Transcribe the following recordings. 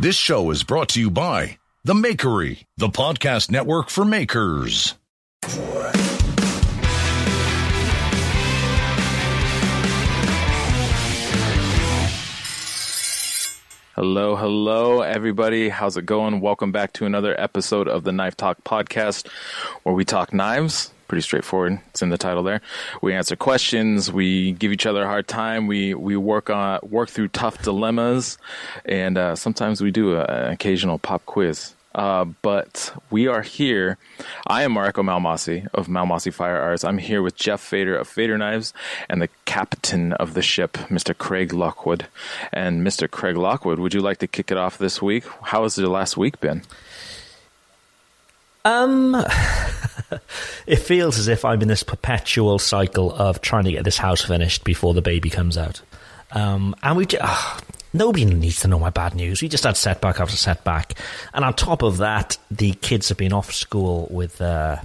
This show is brought to you by The Makery, the podcast network for makers. Hello, hello, everybody. How's it going? Welcome back to another episode of the Knife Talk podcast, where we talk knives. Pretty straightforward. It's in the title there. We answer questions. We give each other a hard time. We we work on work through tough dilemmas, and uh, sometimes we do an occasional pop quiz. Uh, but we are here. I am Mareko Maumasi of Maumasi Fire Arts. I'm here with Jeff Fader of Fader Knives and the captain of the ship, Mr. Craig Lockwood. And Mr. Craig Lockwood, would you like to kick it off this week? How has the last week been? Um, it feels as if I'm in this perpetual cycle of trying to get this house finished before the baby comes out. Um, and we, uh, nobody needs to know my bad news. We just had setback after setback, and on top of that, the kids have been off school with uh,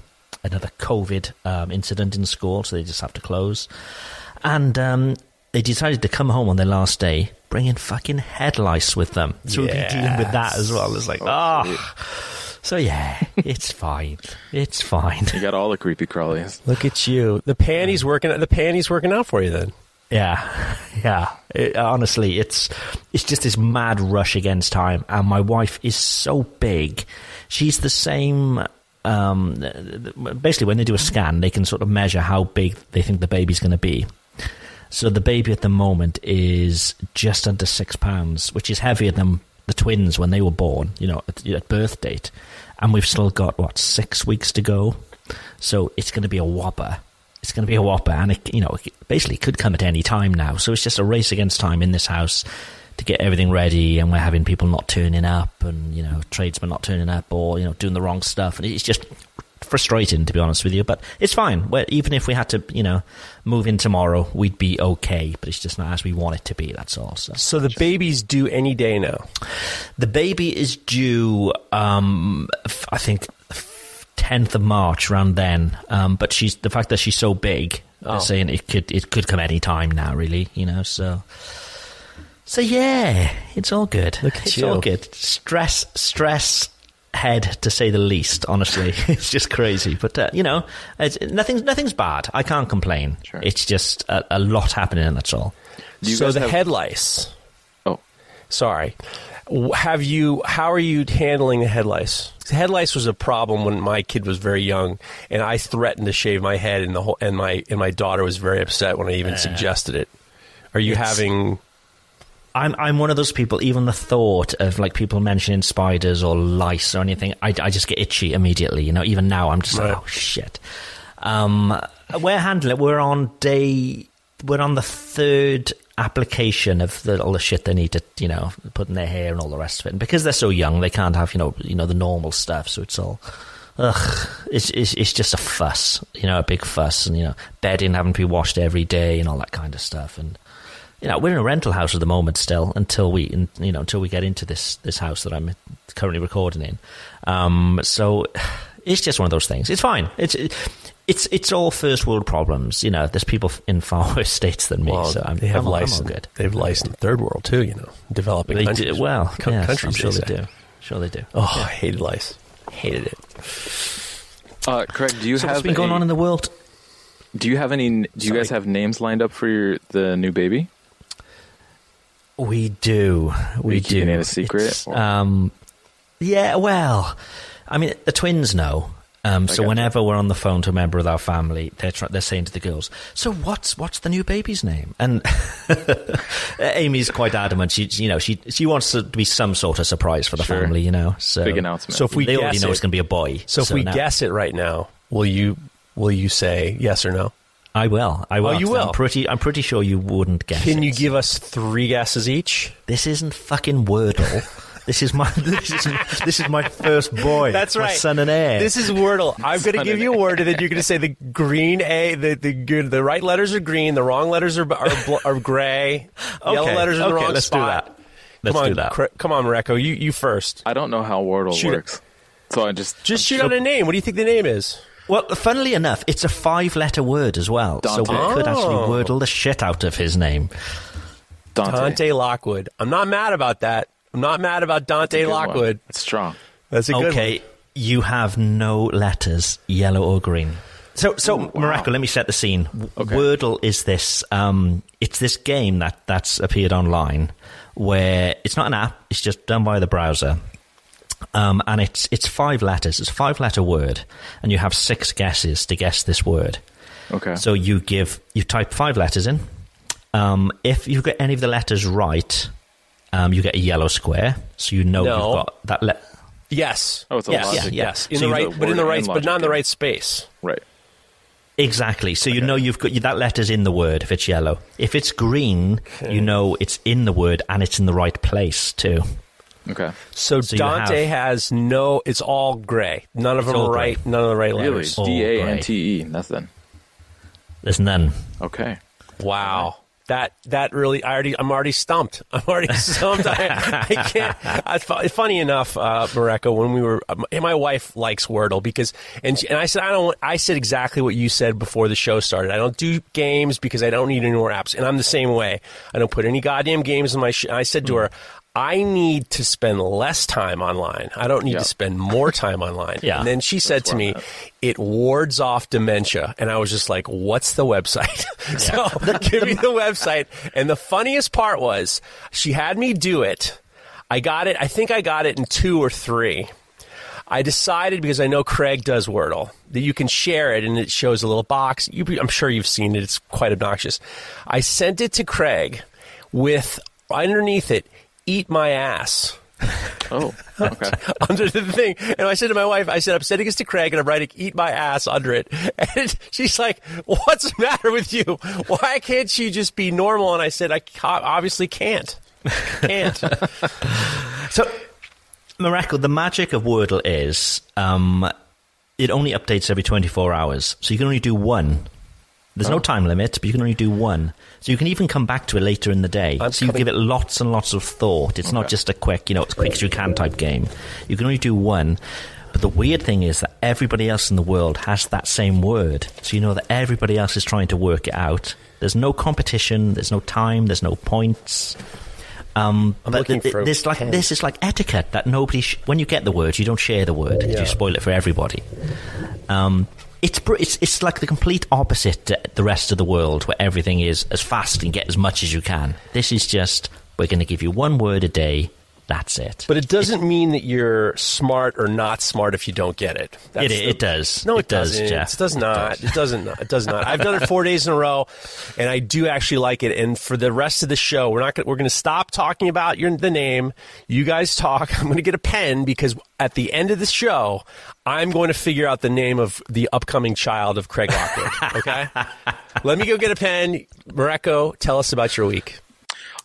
another COVID um, incident in school, so they just have to close. And um, they decided to come home on their last day, bringing fucking head lice with them. So we'll be dealing with that as well. It's like, ah. So yeah, it's fine. It's fine. You got all the creepy crawlies. Look at you. The panties working. The panties working out for you then. Yeah, yeah. It, honestly, it's it's just this mad rush against time, and my wife is so big. She's the same. Um, basically, when they do a scan, they can sort of measure how big they think the baby's going to be. So the baby at the moment is just under six pounds, which is heavier than the twins when they were born. You know, at, at birth date, and we've still got what six weeks to go. So it's going to be a whopper it's going to be a whopper, and it, you know, it basically could come at any time now. So it's just a race against time in this house to get everything ready, and we're having people not turning up, and you know, tradesmen not turning up, or you know, doing the wrong stuff, and it's just frustrating to be honest with you. But it's fine. We're, even if we had to, you know, move in tomorrow, we'd be okay. But it's just not as we want it to be. That's all. So, So the baby's due any day now. the baby is due. Um, f- I think. 10th of March, around then. Um, but she's the fact that she's so big, they're Oh. saying it could it could come any time now, really. You know, so so yeah, it's all good. Look at it's you. all good. Stress, stress head to say the least. Honestly, it's just crazy. But uh, you know, it's, nothing's nothing's bad. I can't complain. Sure. It's just a, a lot happening, and that's all. So the have- head lice. Oh, Sorry. Have you? How are you handling the head lice? Head lice was a problem when my kid was very young, and I threatened to shave my head, and the whole and my and my daughter was very upset when I even suggested it. Are you having? I'm I'm one of those people. Even the thought of like people mentioning spiders or lice or anything, I, I just get itchy immediately. You know, even now I'm just Right. like, oh shit. Um, we're handling it. We're on day. We're on the third application of the, all the shit they need to, you know, put in their hair and all the rest of it. And because they're so young, they can't have, you know, you know, the normal stuff. So it's all, ugh, it's, it's it's just a fuss, you know, a big fuss, and you know, bedding having to be washed every day and all that kind of stuff. And you know, we're in a rental house at the moment still until we, you know, until we get into this this house that I'm currently recording in. Um, so it's just one of those things. It's fine. It's it's it's all first world problems. You know, there's people in far worse states than me. Well, so I'm, they have I'm, all- I'm all good. They have license third world too. You know, developing They countries. do, well, Co- yes, countries. I'm sure they they do. Sure they do. Oh, I hated lice. Hated it. Uh, Craig, do you So have what's been going on in the world? Do you have any? Do you guys have names lined up for your the new baby? We do. We you do. keeping it a secret, Um, yeah, well, I mean, the twins know. Um, so gotcha. whenever we're on the phone to a member of our family, they're try- they're saying to the girls, "So what's what's the new baby's name?" And Amy's quite adamant. She you know she she wants to be some sort of surprise for the Sure. family. You know, so Big announcement. So if we they already guess know it- it's going to be a boy. So if we now- guess it right now, will you will you say yes or no? I will. I oh, will. Oh, you 'cause I'm pretty. I'm pretty sure you wouldn't guess. Can it. you give us three guesses each? This isn't fucking Wordle. this is my. This is, this is my first boy. That's my right. son and heir. This is Wordle. I'm going to give you a word, and then you're going to say the green A. The the good. The right letters are green. The wrong letters are are, bl- are gray. Yellow letters are in the okay, wrong let's do that. Let's come on, do that. Cra- come on, Mareko. You you first. I don't know how Wordle Shoot it. works, so I just Just shoot out a name. What do you think the name is? Well, funnily enough, it's a five-letter word as well, so we could actually Oh. wordle the shit out of his name. Dante. Dante Lockwood. I'm not mad about that. I'm not mad about Dante Good one. Lockwood. It's strong. That's a good Okay, you have no letters, yellow or green. So, so Ooh, wow. Mareko, let me set the scene. Okay. Wordle is this. Um, it's this game that that's appeared online, where it's not an app. It's just done by the browser, um, and it's it's five letters. It's a five-letter word, and you have six guesses to guess this word. Okay. So you give you type five letters in. Um, if you get any of the letters right, um, you get a yellow square. So you know No. you've got that. Le- one. Yes. oh, it's a yes, logic. yeah, Yes. In So the right, but in the right, but not in the right space. Right. exactly. So you know you've got that letter's in the word if it's yellow. If it's green, you know it's in the word and it's in the right place too. Okay. So, So Dante have- has no. It's all gray. None of them all are gray. right. None of the right Really? letters. D A N great. T E. Nothing. There's none. Okay. Wow. That that really, I already, I'm already stumped. I'm already stumped. I, I can't. I, funny enough, uh, Mareko, when we were, um, my wife likes Wordle because, and she, and I said I don't. want- I said exactly what you said before the show started. I don't do games because I don't need any more apps, and I'm the same way. I don't put any goddamn games in my. Sh- I said to her. I need to spend less time online. I don't need Yeah. to spend more time online. Yeah. And then she said to me, it wards off dementia. And I was just like, what's the website? so give me the website. And the funniest part was she had me do it. I got it. I think I got it in two or three. I decided because I know Craig does Wordle that you can share it and it shows a little box. You, I'm sure you've seen it. It's quite obnoxious. I sent it to Craig with underneath it, eat my ass Oh. Okay. under the thing. And I said to my wife, I said, I'm sending this to Craig and I'm writing eat my ass under it. And she's like, what's the matter with you? Why can't she just be normal? And I said, I obviously can't. Can't. So, Mareko, the magic of Wordle is um, it only updates every 24 hours. So you can only do one. There's no time limit, but you can only do one. So you can even come back to it later in the day. I'm so you give it lots and lots of thought. It's not just a quick, you know, as quick as you can type game. You can only do one. But the weird thing is that everybody else in the world has that same word. So you know that everybody else is trying to work it out. There's no competition, there's no time, there's no points. Um, but looking th- this like this is like etiquette that nobody. Sh- when you get the word, you don't share the word. 'cause Yeah. You spoil it for everybody. Um, it's, it's it's like the complete opposite to the rest of the world, where everything is as fast and get as much as you can. This is just we're going to give you one word a day. That's it. But it doesn't mean that you're smart or not smart if you don't get it. That's It- the- it does. No, it, It does, doesn't. Jeff. It does It not. does. It doesn't. It does not. I've done it four days in a row, and I do actually like it. And for the rest of the show, we're not. Gonna, we're going to stop talking about your the name. You guys talk. I'm going to get a pen because at the end of the show, I'm going to figure out the name of the upcoming child of Craig Lockwood. Okay. Let me go get a pen. Mareko, tell us about your week.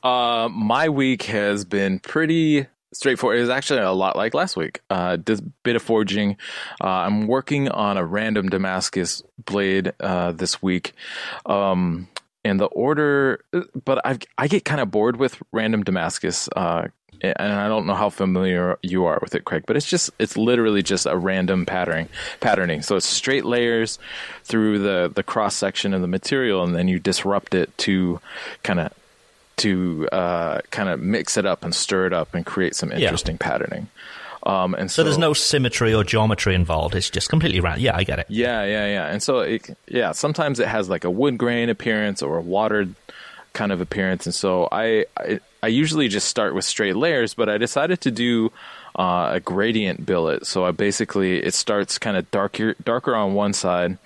Uh, my week has been pretty straightforward. It was actually a lot like last week. Uh, a bit of forging. Uh, I'm working on a random Damascus blade uh, this week. Um, and the order, but I I get kind of bored with random Damascus. Uh, and I don't know how familiar you are with it, Craig, but it's just it's literally just a random patterning patterning. So it's straight layers through the the cross section of the material, and then you disrupt it to kind of to uh, kind of mix it up and stir it up and create some interesting yeah. patterning. Um, and so, so, there's no symmetry or geometry involved. It's just completely random. Yeah, I get it. Yeah, yeah, yeah. And so, it, yeah, sometimes it has like a wood grain appearance or a watered kind of appearance. And so I, I, I usually just start with straight layers, but I decided to do uh, a gradient billet. So I basically it starts kind of darker darker on one side,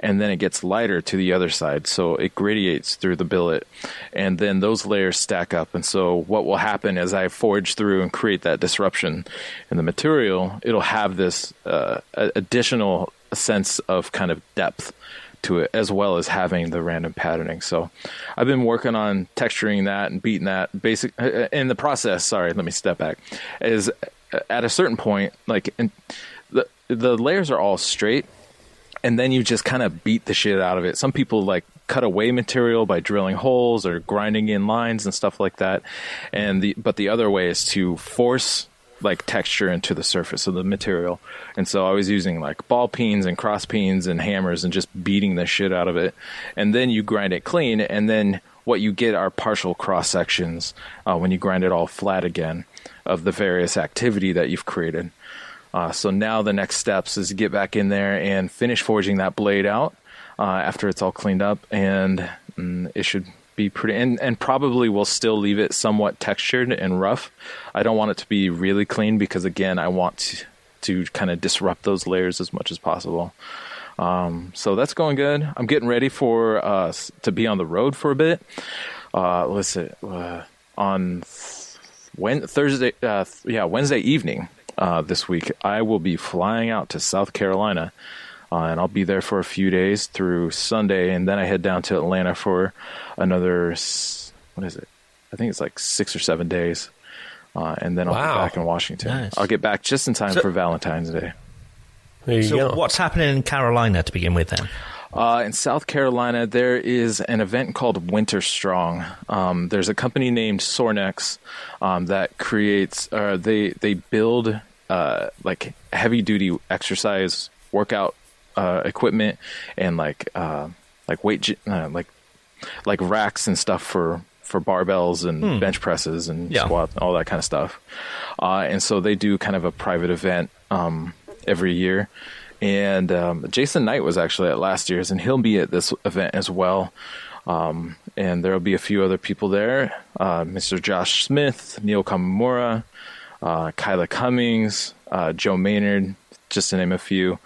and then it gets lighter to the other side. So it gradiates through the billet, and then those layers stack up. And so what will happen as I forge through and create that disruption in the material, it'll have this uh, additional sense of kind of depth to it as well as having the random patterning. So I've been working on texturing that and beating that basic uh, uh, in the process. Sorry, let me step back. Is at a certain point, like the the layers are all straight, and then you just kind of beat the shit out of it. Some people like cut away material by drilling holes or grinding in lines and stuff like that. And the but the other way is to force like texture into the surface of the material. And so I was using like ball peens and cross peens and hammers and just beating the shit out of it. And then you grind it clean and then what you get are partial cross sections uh, when you grind it all flat again of the various activity that you've created. Uh, so now the next steps is to get back in there and finish forging that blade out uh, after it's all cleaned up, and mm, it should be pretty. And, and probably we'll still leave it somewhat textured and rough. I don't want it to be really clean because again, I want to, to kind of disrupt those layers as much as possible. Um, so that's going good. I'm getting ready for uh, to be on the road for a bit. Uh, see, uh, on when Thursday, uh, yeah, Wednesday evening uh, this week, I will be flying out to South Carolina, uh, and I'll be there for a few days through Sunday, and then I head down to Atlanta for another. What is it? I think it's like six or seven days, uh, and then I'll wow. be back in Washington. Nice. I'll get back just in time so, for Valentine's Day. so, go. what's happening in Carolina to begin with then? Uh, in South Carolina, there is an event called Winter Strong. Um, there's a company named Sorinex um, that creates, uh, they they build uh, like heavy duty exercise workout uh, equipment and like uh, like weight uh, like like racks and stuff for for barbells and hmm. bench presses and yeah. squats, all that kind of stuff. and so they do kind of a private event um, every year and um, Jason Knight was actually at last year's, and he'll be at this event as well. Um, and there will be a few other people there uh, Mr. Josh Smith, Neil Kamimura, uh, Kyla Cummings, uh, Joe Maynard, just to name a few.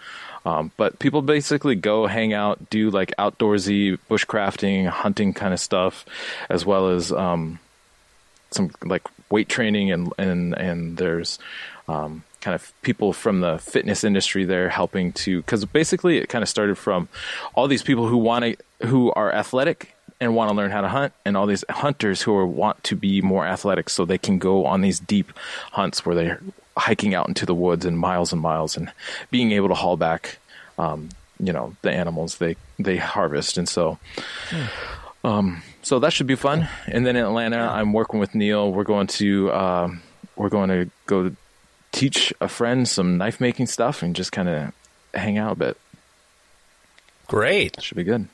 Um, but people basically go hang out, do like outdoorsy bushcrafting, hunting kind of stuff, as well as um, some like weight training and and and there's um, kind of people from the fitness industry there helping to because basically it kind of started from all these people who want to who are athletic and want to learn how to hunt and all these hunters who are, want to be more athletic so they can go on these deep hunts where they're hiking out into the woods and miles and miles and being able to haul back um, you know the animals they they harvest. And so um, so that should be fun. And then in atlanta i'm working with neil. We're going to um, we're going to go teach a friend some knife making stuff and just kind of hang out a bit. Great. Should be good.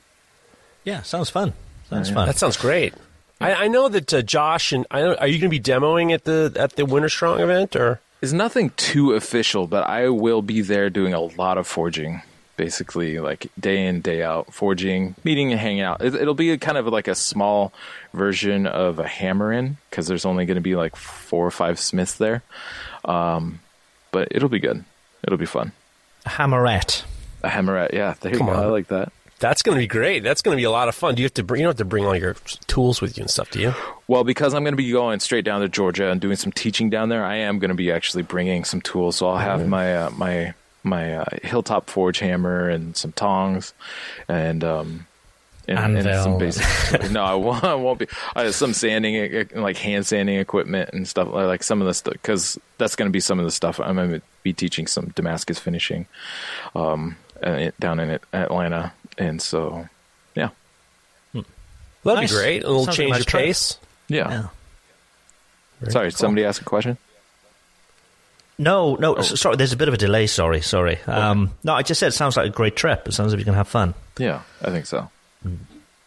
Yeah, sounds fun. Sounds yeah, fun. That sounds great. I, I know that uh, Josh and I are you going to be demoing at the at the Winter Strong event or? Is nothing too official, but I will be there doing a lot of forging basically like day in day out forging meeting and hanging out it, will be a kind of like a small version of a hammer in because there's only going to be like four or five smiths there um, but it'll be good. It'll be fun. A hammerette. A hammerette, yeah. There you Come go. On. I like that. That's going to be great. That's going to be a lot of fun. Do you have to bring? You don't have to bring all your tools with you and stuff, do you? Well, because I'm going to be going straight down to Georgia and doing some teaching down there, I am going to be actually bringing some tools. So I'll have mm-hmm. my uh, my my uh, Hilltop Forge hammer and some tongs, and um, and, and some basic. no, I won't, I won't be. I have some sanding, like hand sanding equipment and stuff. Like some of the stuff, because that's going to be some of the stuff I'm going to be teaching some Damascus finishing, um, uh, down in Atlanta, and so yeah. Hmm. That'd Nice. be great. A little Sounds change nice of pace. Yeah. Yeah. Sorry, somebody asked a question. No, no, s- sorry. There's a bit of a delay. Sorry, sorry. Um, no, I just said it sounds like a great trip. It sounds like you're gonna have fun. Yeah, I think so.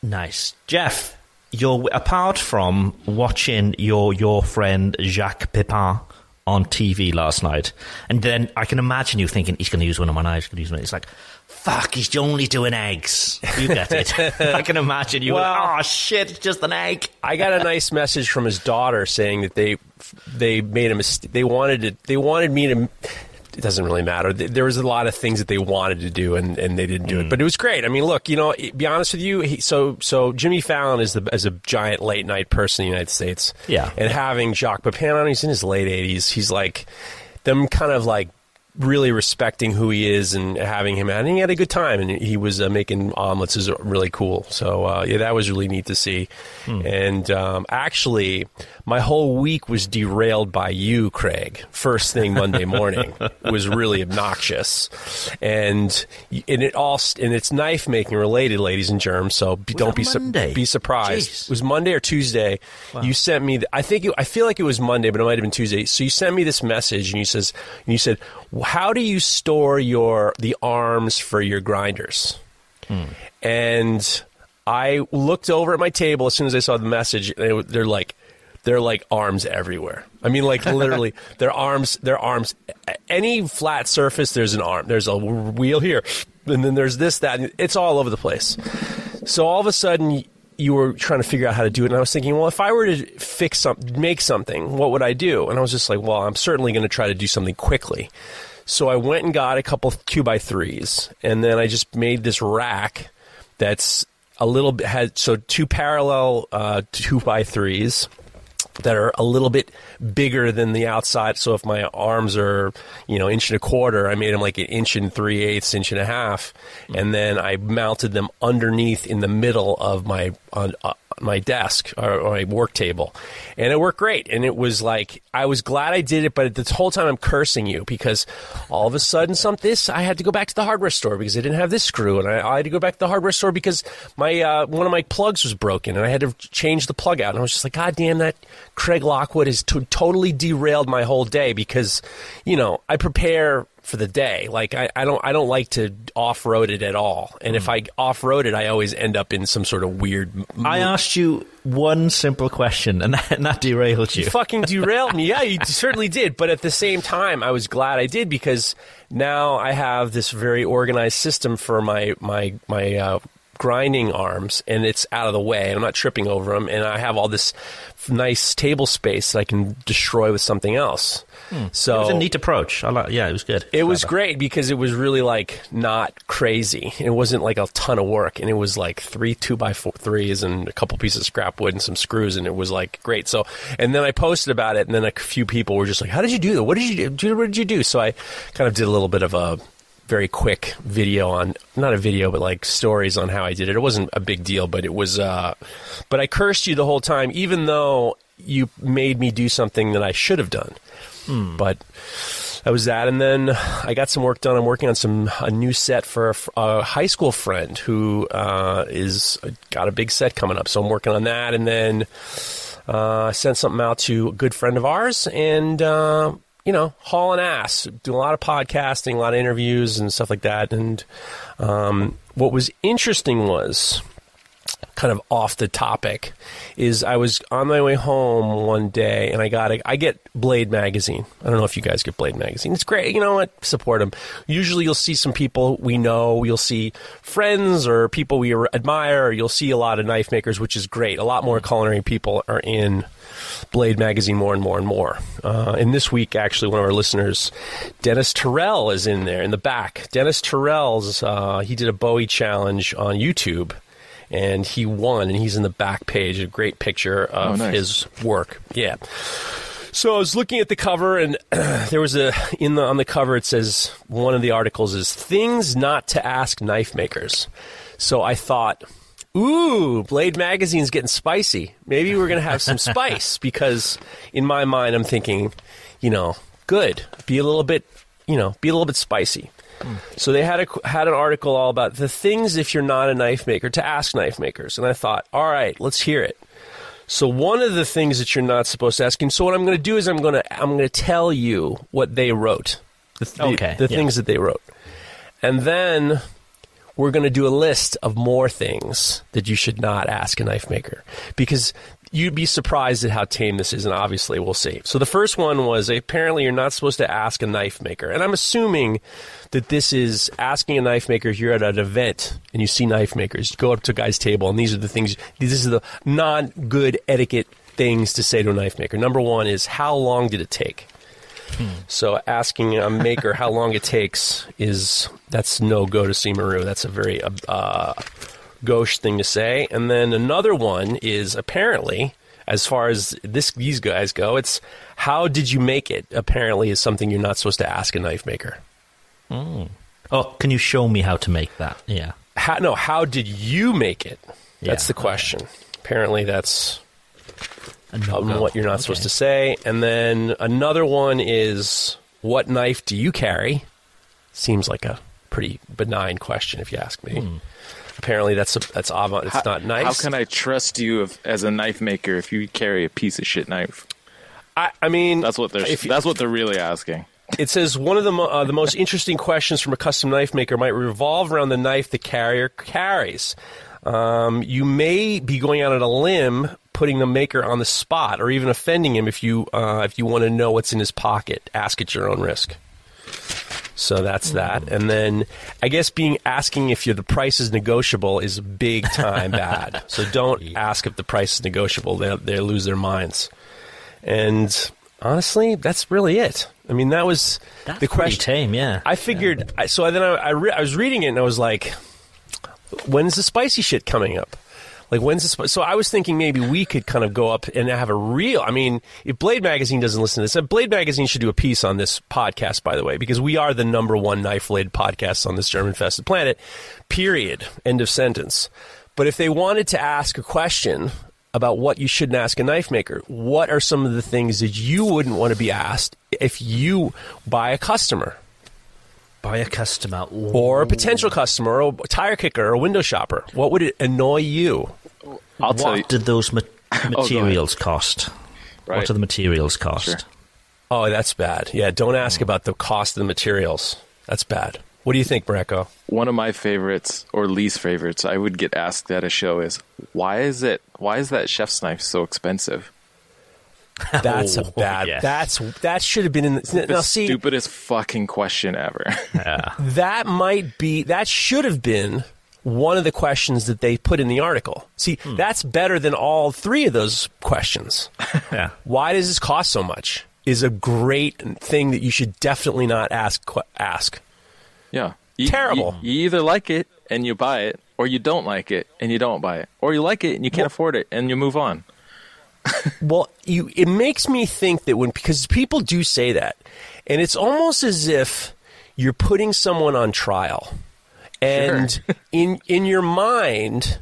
Nice, Jeff. You're apart from watching your your friend Jacques Pepin on TV last night, and then I can imagine you thinking he's going to use one of my knives. He's going to use one. It's like, fuck, he's only doing eggs. You get it? I can imagine you. Well- Well, oh shit, it's just an egg. I got a nice message from his daughter saying that they they made a mistake. They wanted to. They wanted me to. It doesn't really matter. There was a lot of things that they wanted to do, and, and they didn't do it. But it was great. I mean, look, you know, be honest with you. He, so so Jimmy Fallon is the is a giant late night person in the United States. Yeah. and having Jacques Pepin on, he's in his late eighties. He's like them kind of like really respecting who he is and having him and he had a good time and he was uh, making omelets is really cool so uh, yeah that was really neat to see and um, actually my whole week was derailed by you Craig first thing Monday morning was really obnoxious and and it all and it's knife making related ladies and germs so be, don't be su- be surprised Jeez. it was Monday or Tuesday. You sent me. The, I think it, I feel like it was Monday, but it might have been Tuesday. So you sent me this message, and you says, and you said, "How do you store your the arms for your grinders?" And I looked over at my table as soon as I saw the message, and it, they're like, they're like arms everywhere. I mean, like literally, their arms, their arms. Any flat surface, there's an arm. There's a wheel here, and then there's this, that. And it's all over the place. So all of a sudden, you were trying to figure out how to do it, and I was thinking, well, if I were to fix some, make something, what would I do? And I was just like, well, I'm certainly going to try to do something quickly. So I went and got a couple two by threes, and then I just made this rack that's a little bit had so two parallel uh, two by threes that are a little bit bigger than the outside. So if my arms are, you know, inch and a quarter, I made them like an inch and three eighths, inch and a half, and then I mounted them underneath in the middle of my on uh, my desk or, or my work table, and it worked great. And it was like I was glad I did it, but this whole time I'm cursing you because all of a sudden some this I had to go back to the hardware store because I didn't have this screw, and I, I had to go back to the hardware store because my uh, one of my plugs was broken, and I had to change the plug out. And I was just like, God damn that Craig Lockwood has to- totally derailed my whole day because you know I prepare for the day. Like I, I don't I don't like to off road it at all, and if I off road it, I always end up in some sort of weird. m- I asked you one simple question, and that, and that derailed you. You fucking derailed me. Yeah, you certainly did. But at the same time, I was glad I did because now I have this very organized system for my my my uh, grinding arms, and it's out of the way. and I'm not tripping over them, and I have all this nice table space that I can destroy with something else. Hmm. So It was a neat approach. I like. Yeah, it was good. it was Clever. great because it was really like not crazy. It wasn't like a ton of work, and it was like three two by four threes and a couple pieces of scrap wood and some screws, and it was like great. So, and then I posted about it, and then a few people were just like, "How did you do that? What did you do? What did you do?" So I kind of did a little bit of a very quick video on not a video but like stories on how I did it. It wasn't a big deal, but it was uh but I cursed you the whole time even though you made me do something that I should have done. But that was that, and then I got some work done. I'm working on some a new set for a high school friend who uh, is got a big set coming up. So I'm working on that, and then uh, I sent something out to a good friend of ours, and uh, you know, hauling ass, doing a lot of podcasting, a lot of interviews, and stuff like that. And um, what was interesting was kind of off the topic is I was on my way home one day and I got a, I get Blade magazine. I don't know if you guys get Blade magazine. It's great. You know what? Support them. Usually you'll see some people we know. You'll see friends or people we admire. Or you'll see a lot of knife makers, which is great. A lot more culinary people are in Blade magazine more and more and more. Uh, and this week, actually, one of our listeners, Dennis Terrell, is in there in the back. Dennis Terrell's uh, he did a Bowie challenge on YouTube and he won, and he's in the back page. A great picture of Oh, nice. his work. Yeah. So I was looking at the cover, and there was a in the on the cover. It says one of the articles is things not to ask knife makers. So I thought, ooh, Blade Magazine's getting spicy. Maybe we're gonna have some spice because in my mind, I'm thinking, you know, good. Be a little bit you know, be a little bit spicy. Hmm. So they had a had an article all about the things if you're not a knife maker to ask knife makers, and I thought, all right, let's hear it. So one of the things that you're not supposed to ask, and so what I'm going to do is I'm going to I'm going to tell you what they wrote, the, the- Okay, the yeah. things that they wrote, and then we're going to do a list of more things that you should not ask a knife maker because you'd be surprised at how tame this is, and obviously we'll see. So the first one was apparently you're not supposed to ask a knife maker, and I'm assuming that this is asking a knife maker if you're at an event and you see knife makers, go up to a guy's table, and these are the things. This is the non-good etiquette things to say to a knife maker. Number one is how long did it take? So asking a maker how long it takes is that's no go to see Maru. That's a very uh, uh, gauche thing to say. And then another one is apparently, as far as this these guys go, it's how did you make it? Apparently, is something you're not supposed to ask a knife maker. Oh, can you show me how to make that? Yeah. How, no, how did you make it? That's Yeah, the question. Apparently, that's A um, no-go. what you're not Okay. supposed to say. And then another one is what knife do you carry? Seems like a pretty benign question, if you ask me. Hmm. Apparently, that's a, that's avant. It's How- not nice. How can I trust you if, as a knife maker if you carry a piece of shit knife? I, I mean, That's what they're. If, that's what they're really asking. it says one of the mo- uh, the most interesting questions from a custom knife maker might revolve around the knife the carrier carries. Um, you may be going out on a limb, putting the maker on the spot, or even offending him if you uh, if you want to know what's in his pocket. Ask at your own risk. So that's that, and then I guess being asking if the price is negotiable is big time bad. So don't ask if the price is negotiable; they they lose their minds. And honestly, that's really it. I mean, that was That's the question. tame, yeah. I figured. I, so then I, I, re- I was reading it and I was like, "When's the spicy shit coming up?" Like when's the so I was thinking maybe we could kind of go up and have a real. I mean, if Blade Magazine doesn't listen to this, uh, Blade Magazine should do a piece on this podcast, by the way, because we are the number one knife blade podcast on this German-infested planet. Period. End of sentence. But if they wanted to ask a question about what you shouldn't ask a knife maker, what are some of the things that you wouldn't want to be asked if you buy a customer? By a customer. Ooh. or a potential customer, or a tire kicker, or a window shopper? What would it annoy you? I'll tell you. what did those ma- oh, ahead. materials cost? Right. What do the materials cost? Sure. Oh, that's bad. Yeah, don't ask about the cost of the materials. That's bad. What do you think, Mareko? One of my favorites or least favorites I would get asked at a show is why is it why is that chef's knife so expensive? That's a Oh, bad. yes. That's that should have been in. The, The now, see, stupidest fucking question ever. that might be. That should have been one of the questions that they put in the article. See, Hmm. that's better than all three of those questions. Yeah. Why does this cost so much? Is a great thing that you should definitely not ask. que- Ask. yeah. You, Terrible. You, you either like it and you buy it, or you don't like it and you don't buy it, or you like it and you can't afford it and you move on. Well, you it makes me think that when because people do say that, and it's almost as if you're putting someone on trial, and in in your mind,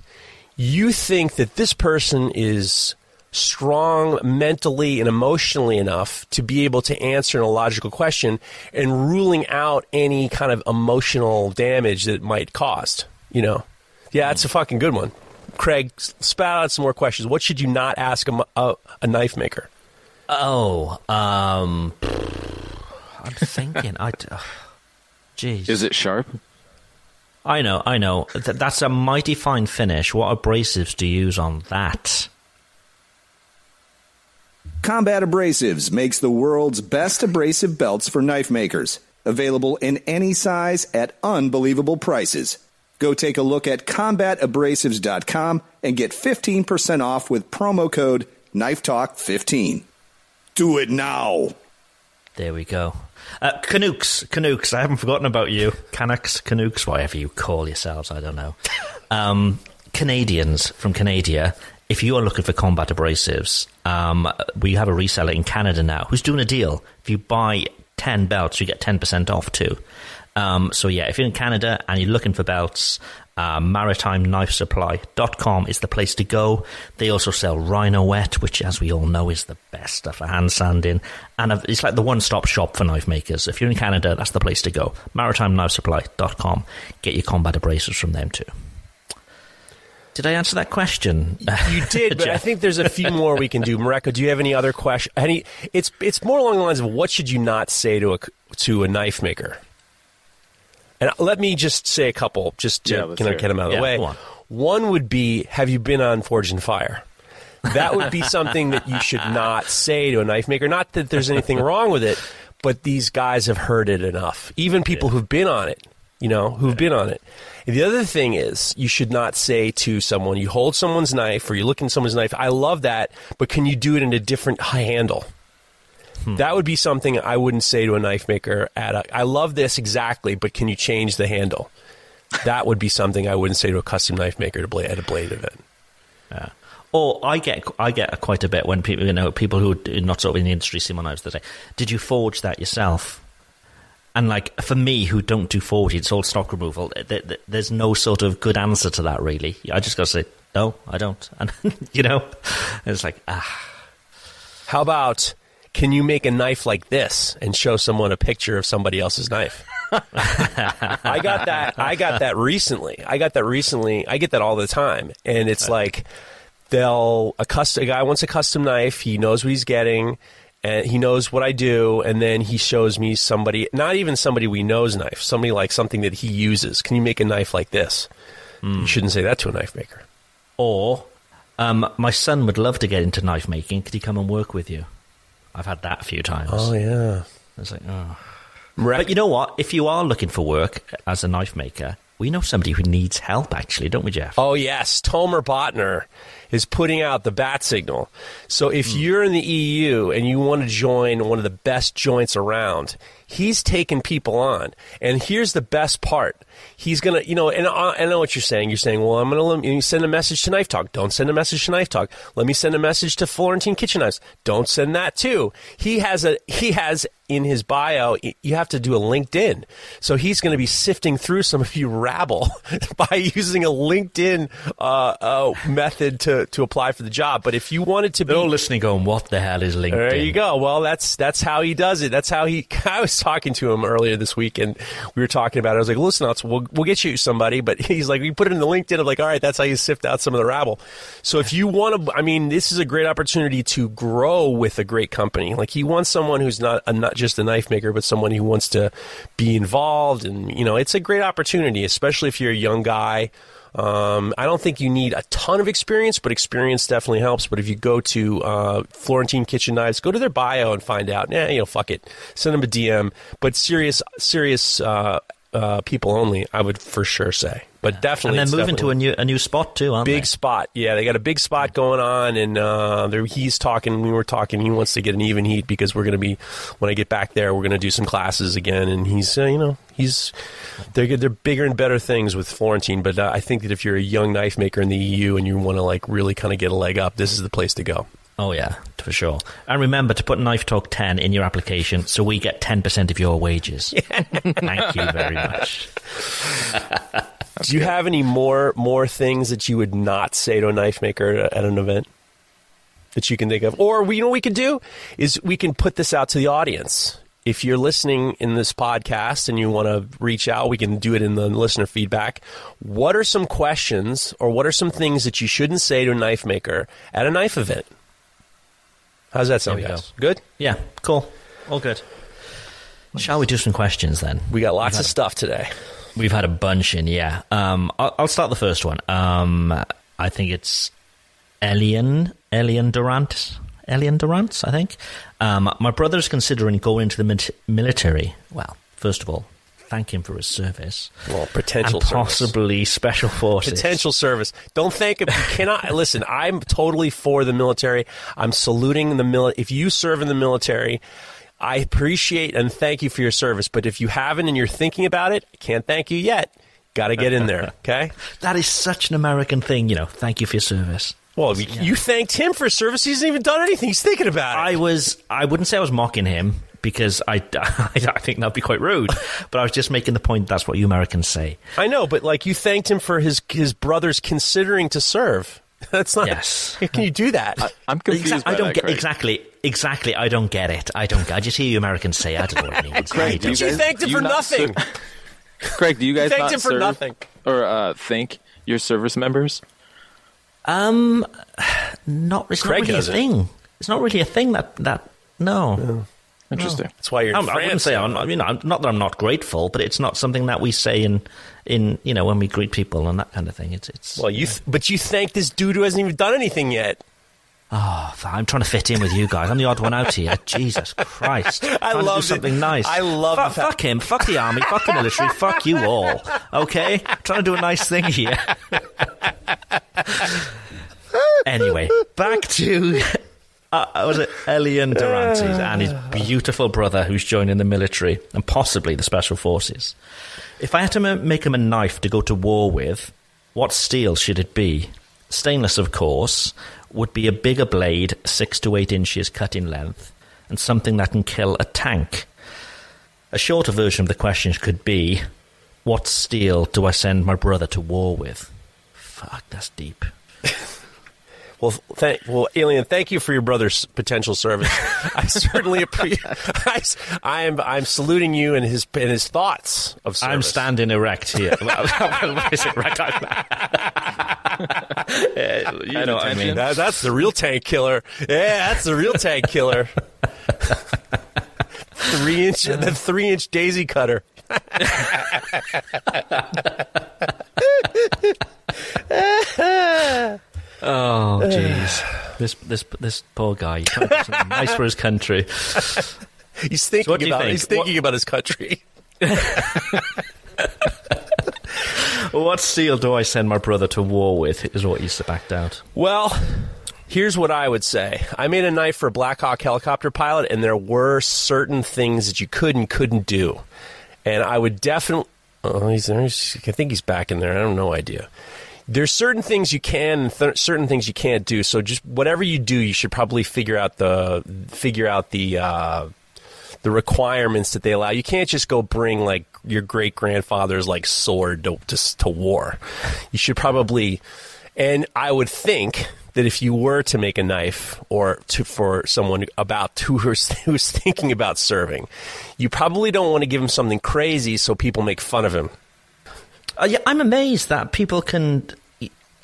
you think that this person is strong mentally and emotionally enough to be able to answer a logical question and ruling out any kind of emotional damage that it might cause. You know, yeah, that's a fucking good one. Craig, s- spout out some more questions. What should you not ask a, a, a knife maker? Oh, um, I'm thinking. I, uh, jeez. Is it sharp? I know, I know. Th- that's a mighty fine finish. What abrasives do you use on that? Combat Abrasives makes the world's best abrasive belts for knife makers. Available in any size at unbelievable prices. Go take a look at combatabrasives.com and get 15% off with promo code KNIFETALK15. Do it now! There we go. Uh, Canucks, Canucks. I haven't forgotten about you. Canucks, Canucks, whatever you call yourselves. I don't know. Um, Canadians from Canada. If you are looking for combat abrasives, um, we have a reseller in Canada now who's doing a deal. If you buy ten belts, you get ten percent off too. Um, so yeah, if you're in Canada and you're looking for belts, uh, maritimeknifesupply.com is the place to go. They also sell Rhynowet, which, as we all know, is the best stuff for hand sanding. And it's like the one stop shop for knife makers. If you're in Canada, that's the place to go. maritimeknifesupply.com. Get your combat abrasives from them too. Did I answer that question? You did, but I think there's a few more we can do. Mareko, do you have any other question? Any? It's it's more along the lines of what should you not say to a to a knife maker? And let me just say a couple, just to Yeah, know, hear get them out of Yeah, the way. on. One would be, have you been on Forged in Fire? That would be something that you should not say to a knife maker. Not that there's anything wrong with it, but these guys have heard it enough. Even people who've been on it, you know, who've been on it. And the other thing is, you should not say to someone, you hold someone's knife or you look in someone's knife, I love that, but can you do it in a different handle? That would be something I wouldn't say to a knife maker. At a, I love this exactly, but can you change the handle? That would be something I wouldn't say to a custom knife maker to blade, at a blade event. Yeah. Or I get I get quite a bit when people you know people who are not sort of in the industry see my knives they say, "Did you forge that yourself?" And like for me, who don't do forging, it's all stock removal. th- th- There's no sort of good answer to that, really. I just got to say, no, I don't. And you know, it's like ah, How about can you make a knife like this and show someone a picture of somebody else's knife? I got that. I got that recently. I got that recently. I get that all the time, and it's like they'll a custom a guy wants a custom knife. He knows what he's getting, and he knows what I do, and then he shows me somebody, not even somebody we know's knife, somebody like something that he uses. Can you make a knife like this? You shouldn't say that to a knife maker. or um, my son would love to get into knife making. Could he come and work with you? I've had that a few times. Oh yeah. It's like, oh. But you know what? If you are looking for work as a knife maker, we know somebody who needs help, actually, don't we, Jeff? Oh yes, Tomer Botner is putting out the bat signal. So if hmm. you're in the EU and you want to join one of the best joints around, he's taking people on. And here's the best part: he's gonna, you know, and I, I know what you're saying. You're saying, well, I'm gonna send a message to Knife Talk. Don't send a message to Knife Talk. Let me send a message to Florentine Kitchen Knives. Don't send that too. He has a he has in his bio, you have to do a LinkedIn. So he's going to be sifting through some of you rabble by using a LinkedIn uh, uh, method to, to apply for the job. But if you wanted to be, They're all listening, going, "What the hell is LinkedIn?" there you go. Well, that's that's how he does it. That's how he. I was talking to him earlier this week, and we were talking about it. I was like, "Listen, we'll we'll get you somebody," but he's like, "We put it in the LinkedIn." I'm like, "All right, that's how you sift out some of the rabble." So if you want to, I mean, this is a great opportunity to grow with a great company. Like he wants someone who's not a, not just a knife maker, but someone who wants to be involved, and you know, it's a great opportunity, especially if you're a young guy. Um, I don't think you need a ton of experience, but experience definitely helps. But if you go to uh, Florentine Kitchen Knives, go to their bio and find out. Yeah, you know, fuck it, send them a DM. But serious, serious uh, uh, people only, I would for sure say. But definitely, and then moving to a new a new spot too, aren't big they? spot. Yeah, they got a big spot going on, and uh, he's talking. We were talking. He wants to get an even heat because we're going to be when I get back there. We're going to do some classes again, and he's uh, you know he's they're they're bigger and better things with Florentine. But uh, I think that if you're a young knife maker in the EU and you want to like really kind of get a leg up, this is the place to go. Oh yeah, for sure. And remember to put Knife Talk ten in your application, so we get ten percent of your wages. Thank you very much. do you have any more more things that you would not say to a knife maker at an event? that you can think of. Or we, you know what we could do is we can put this out to the audience. If you're listening in this podcast and you want to reach out, we can do it in the listener feedback. What are some questions or what are some things that you shouldn't say to a knife maker at a knife event? How's that sound, guys? Good? Yeah, cool. All good. Shall we do some questions then? We got lots of stuff today. We've had a bunch in, yeah. Um, I'll, I'll start the first one. Um, I think it's Elian, Elian Durant. Elian Durant, I think. Um, my brother's considering going into the mit- military. Well, first of all, thank him for his service. Well, potential and service. possibly special forces. Potential service. Don't thank him. you cannot listen. I'm totally for the military. I'm saluting the mil. If you serve in the military, I appreciate and thank you for your service. But if you haven't and you're thinking about it, I can't thank you yet. Got to get in there. Okay. That is such an American thing, you know. Thank you for your service. Well, you thanked him for service. He hasn't even done anything. He's thinking about it. I was, I wouldn't say I was mocking him, because I, I think that'd be quite rude. but I was just making the point that's what you Americans say. I know, but like you thanked him for his his brothers considering to serve. That's not. Yes. Can you do that? I, am confused. Exa- by I don't that, get Craig. exactly. Exactly, I don't get it. I don't. I just hear you Americans say. I don't know what it means. Craig, do don't. you you thanked him you for nothing. ser- Craig, do you guys thanked not him for serve nothing. or uh, thank your service members? Um, not. It's Craig not really does a it. thing. It's not really a thing that that. No, Interesting. That's why you're. I'm, I wouldn't say. I'm. I mean, I'm, not that I'm not grateful, but it's not something that we say in in you know when we greet people and that kind of thing. It's it's. Well, you. Th- but you thank this dude who hasn't even done anything yet. Oh, I'm trying to fit in with you guys. I'm the odd one out here. Jesus Christ! I to do loved it. something nice. I love fact- fuck him. Fuck the army. fuck the military. fuck you all. Okay, I'm trying to do a nice thing here. anyway, back to uh, was it Elian Durantes and his beautiful brother who's joining the military and possibly the special forces. If I had to ma- make him a knife to go to war with, what steel should it be? Stainless, of course, would be a bigger blade, six to eight inches cut in length, and something that can kill a tank. A shorter version of the question could be, what steel do I send my brother to war with? Fuck, that's deep. Well, thank, well, Alien, thank you for your brother's potential service. I certainly appreciate. I, I'm I'm saluting you and his and his thoughts of service. I'm standing erect here. what is it? Erect? Yeah, you know what I mean. That, that's the real tank killer. Yeah, that's the real tank killer. three inch, the three inch daisy cutter. Oh, jeez. This this this poor guy. He's trying to do nice for his country. He's thinking what you about. think? He's thinking about his country. What steel do I send my brother to war with? Is what you backed out. Well, here's what I would say. I made a knife for a Black Hawk helicopter pilot, and there were certain things that you could and couldn't do. And I would definitely. Oh, he's there. I think he's back in there. I have no idea. There's certain things you can th- certain things you can't do. So just whatever you do, you should probably figure out the figure out the uh, the requirements that they allow. You can't just go bring like your great grandfather's like sword to, to to war. You should probably, and I would think that if you were to make a knife or to for someone about who's who's thinking about serving, you probably don't want to give him something crazy so people make fun of him. Uh, yeah, I'm amazed that people can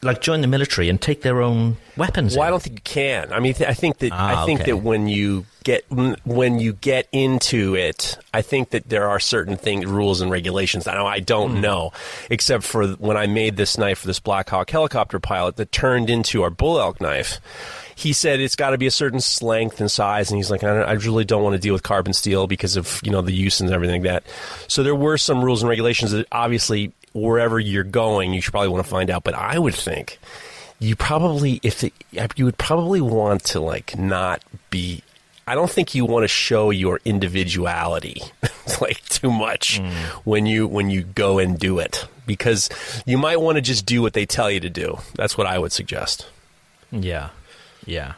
like join the military and take their own weapons. Well, in. I don't think you can. I mean, th- I think that Ah, I think okay. that when you get when you get into it, I think that there are certain things, rules and regulations. I I don't know, except for when I made this knife for this Black Hawk helicopter pilot that turned into our bull elk knife. He said it's got to be a certain length and size, and he's like, I, don't- I really don't want to deal with carbon steel because of you know the use and everything like that. So there were some rules and regulations that obviously wherever you're going, you should probably want to find out. But I would think you probably if it, you would probably want to like not be I don't think you want to show your individuality like too much when you when you go and do it because you might want to just do what they tell you to do. That's what I would suggest. Yeah, yeah.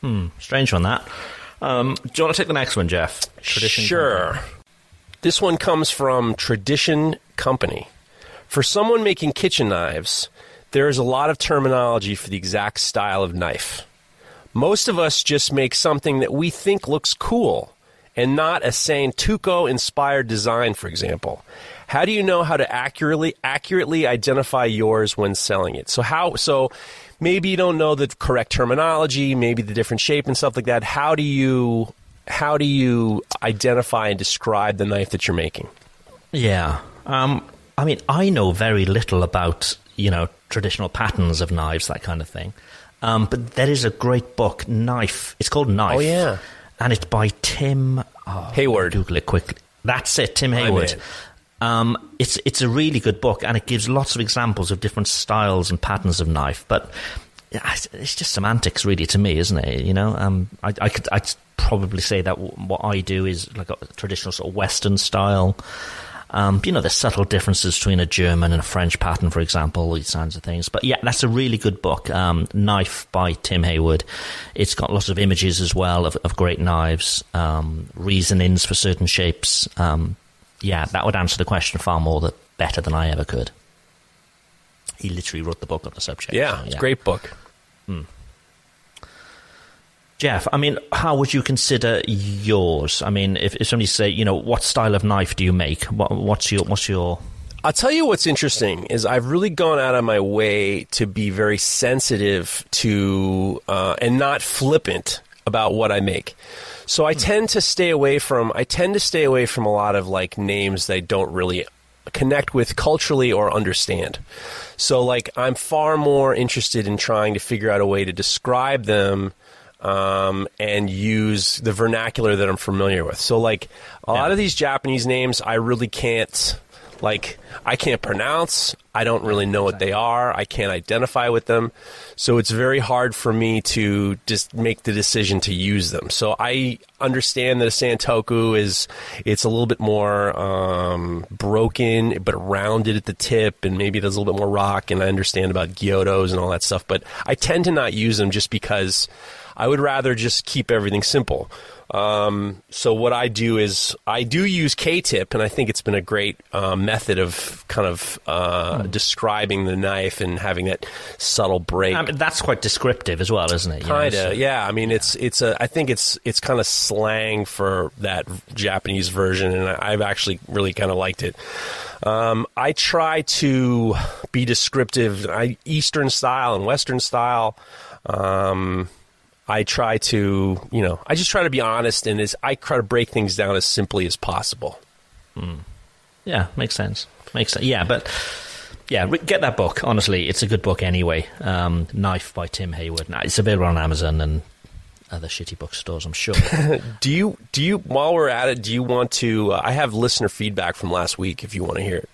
Hmm. Strange on that. Um, do you want to take the next one, Jeff? Tradition sure. Company. This one comes from Tradition Company. For someone making kitchen knives, there is a lot of terminology for the exact style of knife. Most of us just make something that we think looks cool and not a Santoku inspired design, for example. How do you know how to accurately accurately identify yours when selling it? So how so maybe you don't know the correct terminology, maybe the different shape and stuff like that. How do you how do you identify and describe the knife that you're making? Yeah. Um, I mean, I know very little about you know traditional patterns of knives, that kind of thing. Um, but there is a great book, Knife. It's called Knife. Oh, yeah. and it's by Tim oh, Hayward. Google it quickly. That's it, Tim Hayward. Um, it's it's a really good book, and it gives lots of examples of different styles and patterns of knife. But it's, it's just semantics, really, to me, isn't it? You know, um, I, I could I'd probably say that what I do is like a traditional sort of Western style. Um, you know, the subtle differences between a German and a French pattern, for example, these kinds of things. But yeah, that's a really good book. Um, Knife by Tim Hayward. It's got lots of images as well of, of great knives, um, reasonings for certain shapes. Um, yeah, that would answer the question far more that, better than I ever could. He literally wrote the book on the subject. Yeah, so, it's a great book. Jeff, I mean, how would you consider yours? I mean, if, if somebody say, you know, what style of knife do you make? What, what's your what's your I'll tell you what's interesting is I've really gone out of my way to be very sensitive to uh, and not flippant about what I make. So I tend to stay away from I tend to stay away from a lot of like names that don't really connect with culturally or understand. So like I'm far more interested in trying to figure out a way to describe them um, and use the vernacular that I'm familiar with. So like a lot of these Japanese names I really can't like I can't pronounce. I don't really know what they are. I can't identify with them. So it's very hard for me to just make the decision to use them. So I understand that a Santoku is it's a little bit more um, broken, but rounded at the tip, and maybe there's a little bit more rock. And I understand about Gyutos and all that stuff, but I tend to not use them just because I would rather just keep everything simple. Um, so what I do is I do use K-tip, and I think it's been a great uh, method of kind of uh, describing the knife and having that subtle break. I mean, that's quite descriptive as well, isn't it? Kind so- of, yeah. I mean, it's it's a. I think it's it's kind of slang for that Japanese version, and I, I've actually really kind of liked it. Um, I try to be descriptive, I, Eastern style and Western style. Um, I try to, you know, I just try to be honest, and as I try to break things down as simply as possible. Yeah, makes sense. Makes sense. Yeah, but yeah, get that book. Honestly, it's a good book anyway. Um, Knife by Tim Hayward. It's available on Amazon and other shitty bookstores, I'm sure. Do you do you while we're at it? Do you want to? Uh, I have listener feedback from last week. If you want to hear it.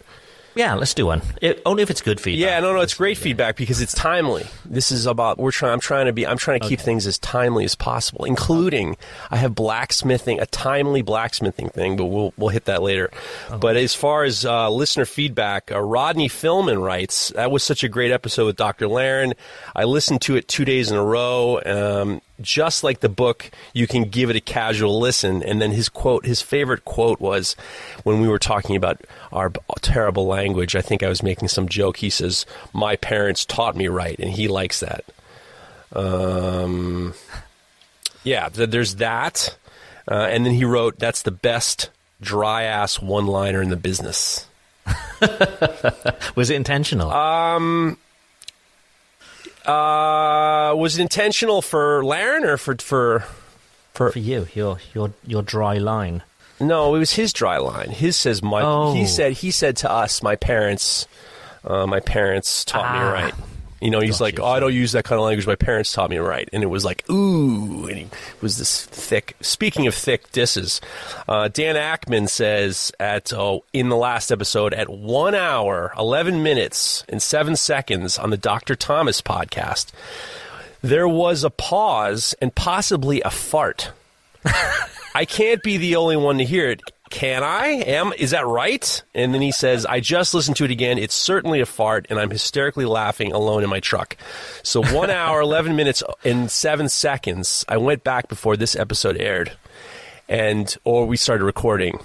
Yeah, let's do one. It, only if it's good feedback. Yeah, no, no, it's great feedback because it's timely. This is about we're trying. I'm trying to be. I'm trying to keep things as timely as possible, including I have blacksmithing, a timely blacksmithing thing, but we'll we'll hit that later. But as far as uh, listener feedback, uh, Rodney Philman writes that was such a great episode with Dr. Larrin. I listened to it two days in a row. Um, just like the book, you can give it a casual listen. And then his quote, his favorite quote was when we were talking about our terrible language. I think I was making some joke. He says, "My parents taught me right," and he likes that. Um, yeah, th- there's that. Uh, and then he wrote, "That's the best dry ass one liner in the business." Was it intentional? Uh, was it intentional for Larrin or for for for? for you, your your your dry line. No, it was his dry line. His says my. Oh. He said he said to us, my parents, uh, my parents taught me Ah. right. You know, he's like, oh, I don't use that kind of language. My parents taught me right, and it was like, ooh, and he was this thick. Speaking of thick disses, uh, Dan Ackman says at oh, in the last episode at one hour, eleven minutes and seven seconds on the Dr. Thomas podcast, there was a pause and possibly a fart. I can't be the only one to hear it. Can I? Am is that right? And then he says, I just listened to it again. It's certainly a fart, and I'm hysterically laughing alone in my truck. So one hour, eleven minutes, and seven seconds. I went back before this episode aired, and or we started recording.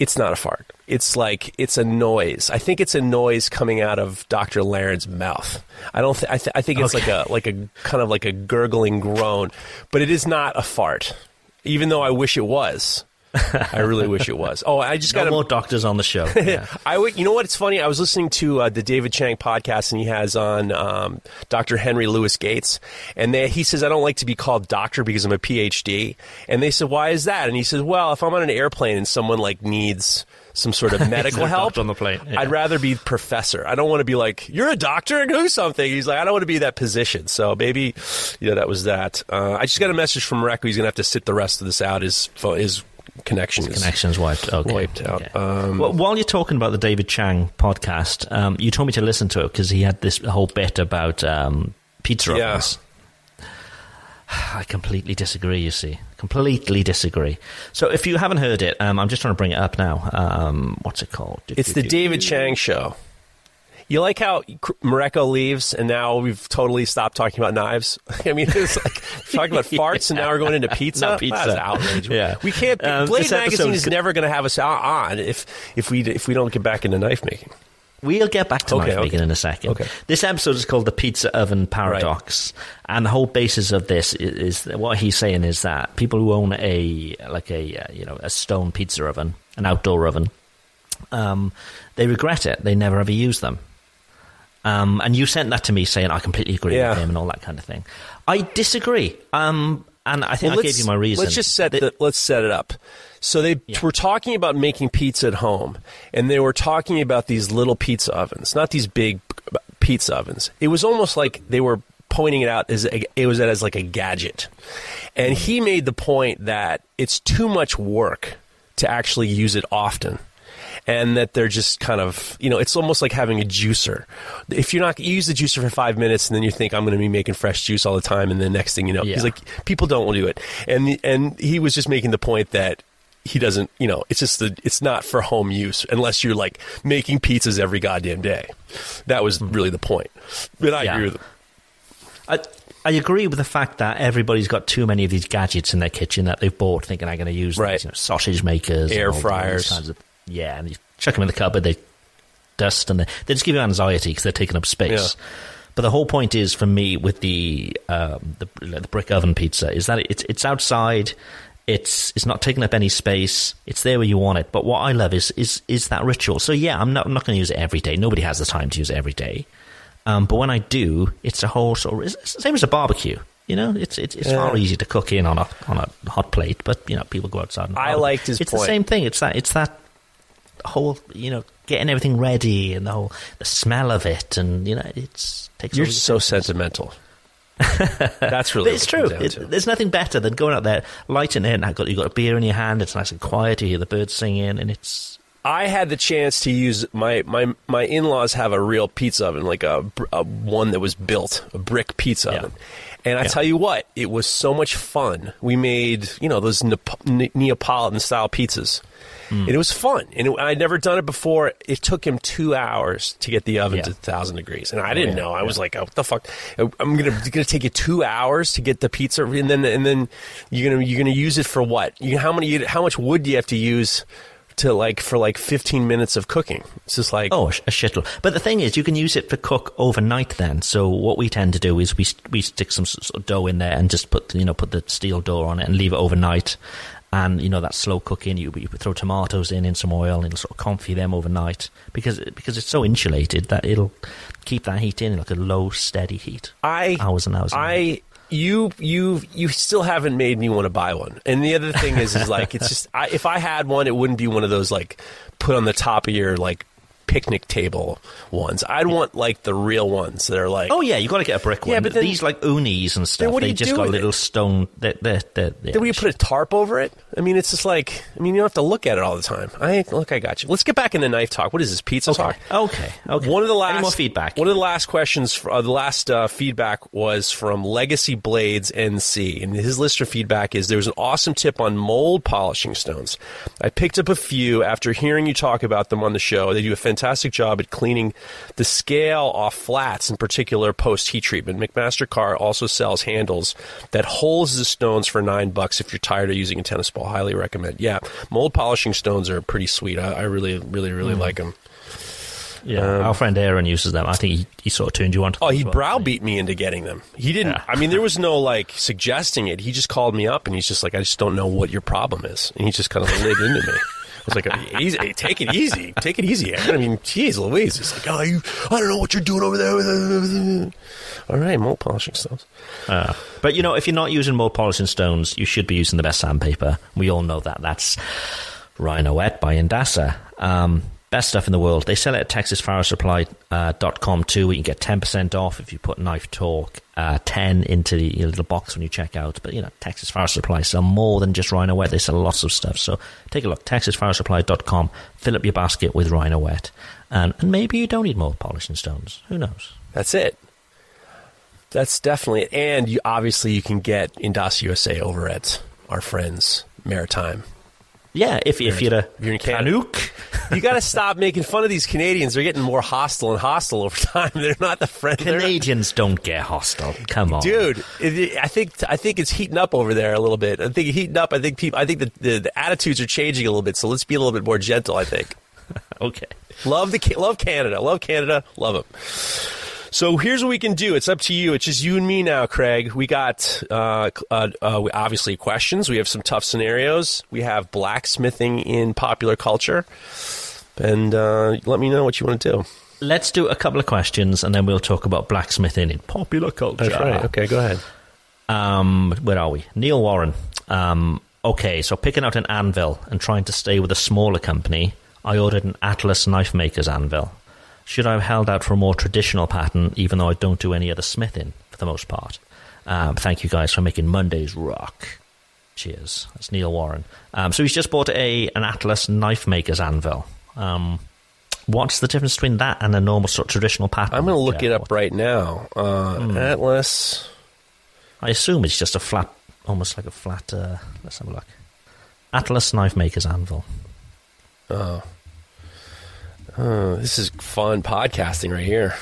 It's not a fart. It's like it's a noise. I think it's a noise coming out of Dr. Larrin's mouth. I don't. Th- I, th- I think it's like a like a kind of like a gurgling groan, but it is not a fart. Even though I wish it was. I really wish it was. Oh, I just got No a more doctors on the show. Yeah. I would, you know what? It's funny. I was listening to uh, the David Chang podcast, and he has on um, Dr. Henry Louis Gates, and they, he says I don't like to be called doctor because I'm a PhD. And they said, why is that? And he says, well, if I'm on an airplane and someone like needs some sort of medical help on the plane, yeah. I'd rather be professor. I don't want to be like you're a doctor and do something. He's like I don't want to be that position. So maybe, you know, that was that. Uh, I just got a message from Recco. He's gonna have to sit the rest of this out. His his connection is Connections wiped. Okay. Wiped out. Okay. Um, well, while you're talking about the David Chang podcast, um, you told me to listen to it because he had this whole bit about um, pizza Yeah. ovens. I completely disagree. You see, Completely disagree. So if you haven't heard it, um, I'm just trying to bring it up now. Um, what's it called? It's the David Chang show. You like how Mareko leaves, and now we've totally stopped talking about knives. I mean, it's like talking about farts, and now we're going into pizza. Not pizza. That's outrage. Yeah. we can't. Um, Blade magazine is never going to have us on if if we if we don't get back into knife making. We'll get back to Okay, knife okay. making in a second. Okay. This episode is called the Pizza Oven Paradox, and the whole basis of this is, is what he's saying is that people who own a like a uh, you know a stone pizza oven, an outdoor oven, um, they regret it. They never ever use them. Um, and you sent that to me saying I completely agree Yeah. with him and all that kind of thing. I disagree. Um, and I think Well, I gave you my reason. Let's just set The- let's set it up. So they Yeah. were talking about making pizza at home, and they were talking about these little pizza ovens, not these big pizza ovens. It was almost like they were pointing it out as a, it was as like a gadget, and he made the point that it's too much work to actually use it often. And that they're just kind of, you know, it's almost like having a juicer. If you're not, you use the juicer for five minutes and then you think I'm going to be making fresh juice all the time, and the next thing you know, Yeah. he's like, people don't do it. And and he was just making the point that he doesn't, you know, it's just the, it's not for home use unless you're like making pizzas every goddamn day. That was hmm. really the point. But I Yeah. agree with him. I, I agree with the fact that everybody's got too many of these gadgets in their kitchen that they've bought thinking I'm going to use them. Right. You know, sausage makers, Air and fryers. kinds of- yeah, and you chuck them in the cupboard, they dust, and they, they just give you anxiety because they're taking up space. Yeah. But the whole point is for me with the um, the, the brick oven pizza is that it's it's outside. It's it's not taking up any space. It's there where you want it. But what I love is is is that ritual. So yeah, I'm not I'm not going to use it every day. Nobody has the time to use it every day. Um, but when I do, it's a whole sort of it's the same as a barbecue. You know, it's it's, it's far easier to cook in on a on a hot plate. But you know, people go outside. And I liked his It's point. the same thing. It's that it's that whole you know getting everything ready and the whole the smell of it and you know it's takes You're so sentimental. That's really it's true. It, there's nothing better than going out there, lighting it, and you've got, you've got a beer in your hand. It's nice and quiet. You hear the birds singing, and it's I had the chance to use my my my in laws have a real pizza oven, like a, a one that was built, a brick pizza Yeah. oven. And I Yeah. tell you what, it was so much fun. We made you know those Nep- Ne- Neapolitan style pizzas. Hmm. And it was fun, and it, I'd never done it before. It took him two hours to get the oven Yeah. to thousand degrees, and I didn't yeah, know. I was like, oh, "What the fuck? I'm gonna gonna take you two hours to get the pizza, and then and then you're gonna you're gonna use it for what? You how many? How much wood do you have to use to like for like 15 minutes of cooking? It's just like oh a sh- a shitload. But the thing is, you can use it for cook overnight. Then, so what we tend to do is we we stick some sort of dough in there and just put you know put the steel door on it and leave it overnight. And you know that slow cooking, you, you throw tomatoes in in some oil and it'll sort of comfy them overnight because because it's so insulated that it'll keep that heat in like a low steady heat. I hours and hours. and hours. I you you you still haven't made me want to buy one. And the other thing is is like it's just I, if I had one, it wouldn't be one of those like put on the top of your like picnic table ones. I'd want like the real ones that are like Oh yeah, you got to get a brick one. Yeah, but then- these like Oonis and stuff, what do they you just do got with little it? stone. They, they, they, yeah, Then will you put a tarp over it? I mean, it's just like I mean, you don't have to look at it all the time. I look, I got you. Let's get back into knife talk. What is this pizza talk? Okay, okay. One of the last Any more feedback? One of the last questions, uh, the last uh, feedback was from Legacy Blades NC, and his list of feedback is: There's an awesome tip on mold polishing stones. I picked up a few after hearing you talk about them on the show. They do a fantastic job at cleaning the scale off flats, in particular post heat treatment. McMaster-Carr also sells handles that holds the stones for nine bucks if you're tired of using a tennis ball. Highly recommend. Yeah, mold polishing stones are pretty sweet. I, I really, really, really Hmm. like them. yeah, our friend Aaron uses them. I think he, he sort of turned you on. Oh, he well. browbeat me into getting them. He didn't. Yeah. I mean, there was no like suggesting it. He just called me up and he's just like, I just don't know what your problem is, and he just kind of laid into me. Was like, easy, take it easy, take it easy. I mean, geez, Louise. It's like, oh, you, I don't know what you're doing over there. All right, mold polishing stones. Uh, but you know, if you're not using mold polishing stones, you should be using the best sandpaper. We all know that. That's Rhynowet by Indasa. Um, best stuff in the world. They sell it at TexasFireSupply.com too. Where you can get 10% off if you put Knife Talk uh, 10 into the, your little box when you check out. But you know, Texas Fire Supply sell more than just Rhynowet. They sell lots of stuff. So take a look. TexasFireSupply.com. Fill up your basket with Rhynowet. And, and maybe you don't need more polishing stones. Who knows? That's it. That's definitely it. And you obviously you can get Indasa USA over at our friends maritime. Yeah, if, if you're a You're in Canada. Canuck. You got to stop making fun of these Canadians. They're getting more hostile and hostile over time. They're not the friendly. Canadians don't get hostile. Come on, Dude, it, I think I think it's heating up over there a little bit. I think it's heating up. I think people. I think the, the, the attitudes are changing a little bit. So let's be a little bit more gentle. I think. Okay. Love the love Canada. Love Canada. Love them. So here's what we can do. It's up to you. It's just you and me now, Craig. We got uh, uh, uh, obviously questions. We have some tough scenarios. We have blacksmithing in popular culture, and uh, let me know what you want to do. Let's do a couple of questions and then we'll talk about blacksmithing in popular culture. Okay, go ahead. Um, where are we? Neil Warren. Um, okay, so picking out an anvil and trying to stay with a smaller company, I ordered an Atlas Knife Maker's anvil. Should I have held out for a more traditional pattern, even though I don't do any other smithing for the most part? Um, thank you guys for making Mondays rock. Cheers. That's Neil Warren. Um, so he's just bought a an Atlas Knife Maker's anvil. Um, what's the difference between that and a normal sort of traditional pattern? I'm going to look it up right now. Uh, Atlas. I assume it's just a flat, almost like a flat. Uh, let's have a look. Atlas Knife Maker's Anvil. Oh, this is fun podcasting right here.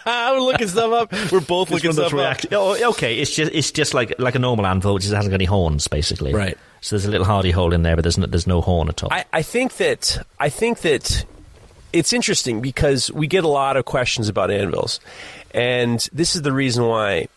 I'm looking stuff up. We're both looking stuff up. Oh, okay, it's just it's just like like a normal anvil, which hasn't got any horns, basically. Right. So there's a little hardy hole in there, but there's no, there's no horn at all. I, I think that I think that it's interesting because we get a lot of questions about anvils, and this is the reason why.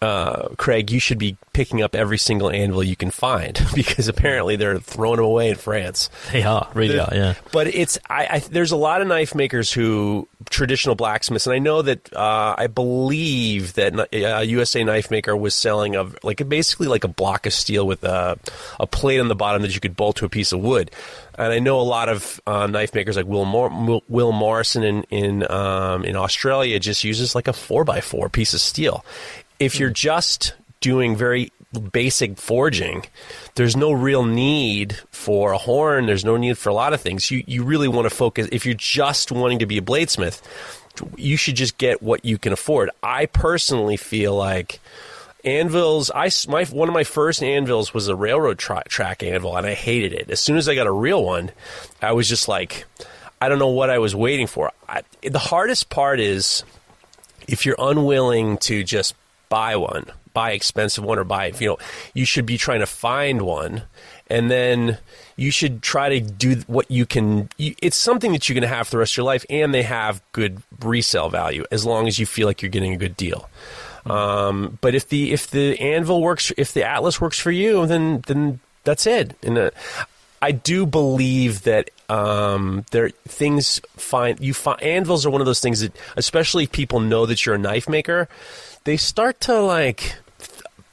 Uh, Craig, you should be picking up every single anvil you can find because apparently they're throwing them away in France. they are really are. Yeah. But it's I, I there's a lot of knife makers who traditional blacksmiths, and I know that uh, I believe that uh, USA Knife Maker was selling of like basically like a block of steel with a, a plate on the bottom that you could bolt to a piece of wood. And I know a lot of uh, knife makers like Will Mor- Will Morrison in in um, in Australia just uses like a four by four piece of steel. If you're just doing very basic forging, there's no real need for a horn. There's no need for a lot of things. You you really want to focus. If you're just wanting to be a bladesmith, you should just get what you can afford. I personally feel like anvils. I my one of my first anvils was a railroad tra- track anvil, and I hated it. As soon as I got a real one, I was just like, I don't know what I was waiting for. I, the hardest part is if you're unwilling to just buy one, buy expensive one or buy, you know, you should be trying to find one and then you should try to do what you can. You, it's something that you're going to have for the rest of your life and they have good resale value as long as you feel like you're getting a good deal. Um, but if the if the anvil works, if the atlas works for you, then then that's it. And uh, I do believe that um, there things find you find anvils are one of those things that, especially if people know that you're a knife maker, they start to like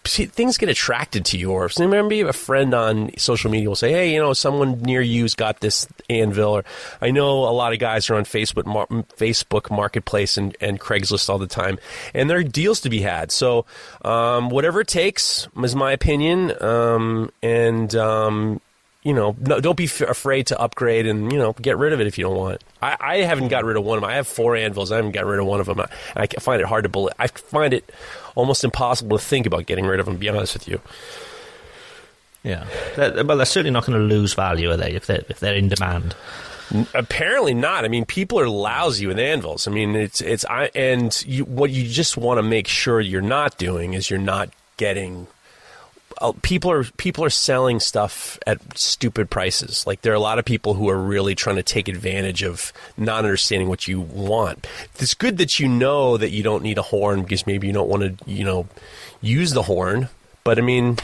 things get attracted to you. Or maybe a friend on social media will say, "Hey, you know, someone near you's got this anvil." Or I know a lot of guys are on Facebook Mar- Facebook Marketplace and, and Craigslist all the time, and there are deals to be had. So um, whatever it takes is my opinion, um, and. Um, you know, no, don't be f- afraid to upgrade and you know get rid of it if you don't want it. I, I haven't got rid of one of them. I have four anvils. I haven't got rid of one of them. I, I find it hard to believe. I find it almost impossible to think about getting rid of them. To be honest with you. Yeah. They're- well, they're certainly not going to lose value, are they? If they're if they're in demand. Apparently not. I mean, people are lousy with anvils. I mean, it's it's I and you, what you just want to make sure you're not doing is you're not getting. Uh, people are people are selling stuff at stupid prices. Like there are a lot of people who are really trying to take advantage of not understanding what you want. It's good that you know that you don't need a horn because maybe you don't want to you know use the horn. But I mean,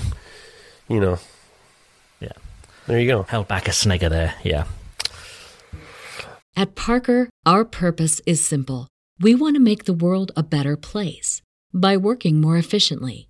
you know, Yeah. there you go. Held back a snigger there. Yeah. At Parker, our purpose is simple. We want to make the world a better place by working more efficiently,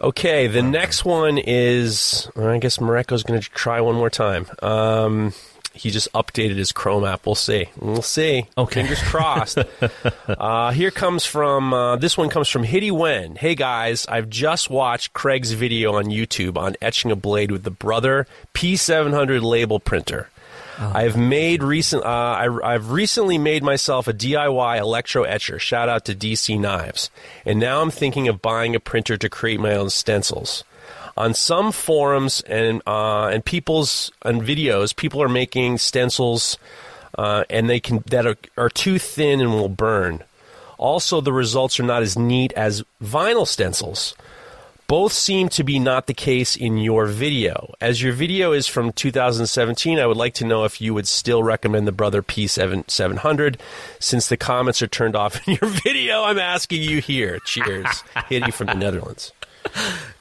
Okay, the next one is. I guess Mareko's going to try one more time. Um, he just updated his Chrome app. We'll see. We'll see. Okay. Fingers crossed. uh, here comes from. Uh, this one comes from Hitty Wen. Hey guys, I've just watched Craig's video on YouTube on etching a blade with the Brother P700 label printer. I've made recent. Uh, I, have recently made myself a DIY electro etcher. Shout out to DC Knives. And now I'm thinking of buying a printer to create my own stencils. On some forums and uh, and people's and videos, people are making stencils, uh, and they can that are, are too thin and will burn. Also, the results are not as neat as vinyl stencils. Both seem to be not the case in your video. As your video is from 2017, I would like to know if you would still recommend the Brother P700. Since the comments are turned off in your video, I'm asking you here. Cheers. Hitty from the Netherlands.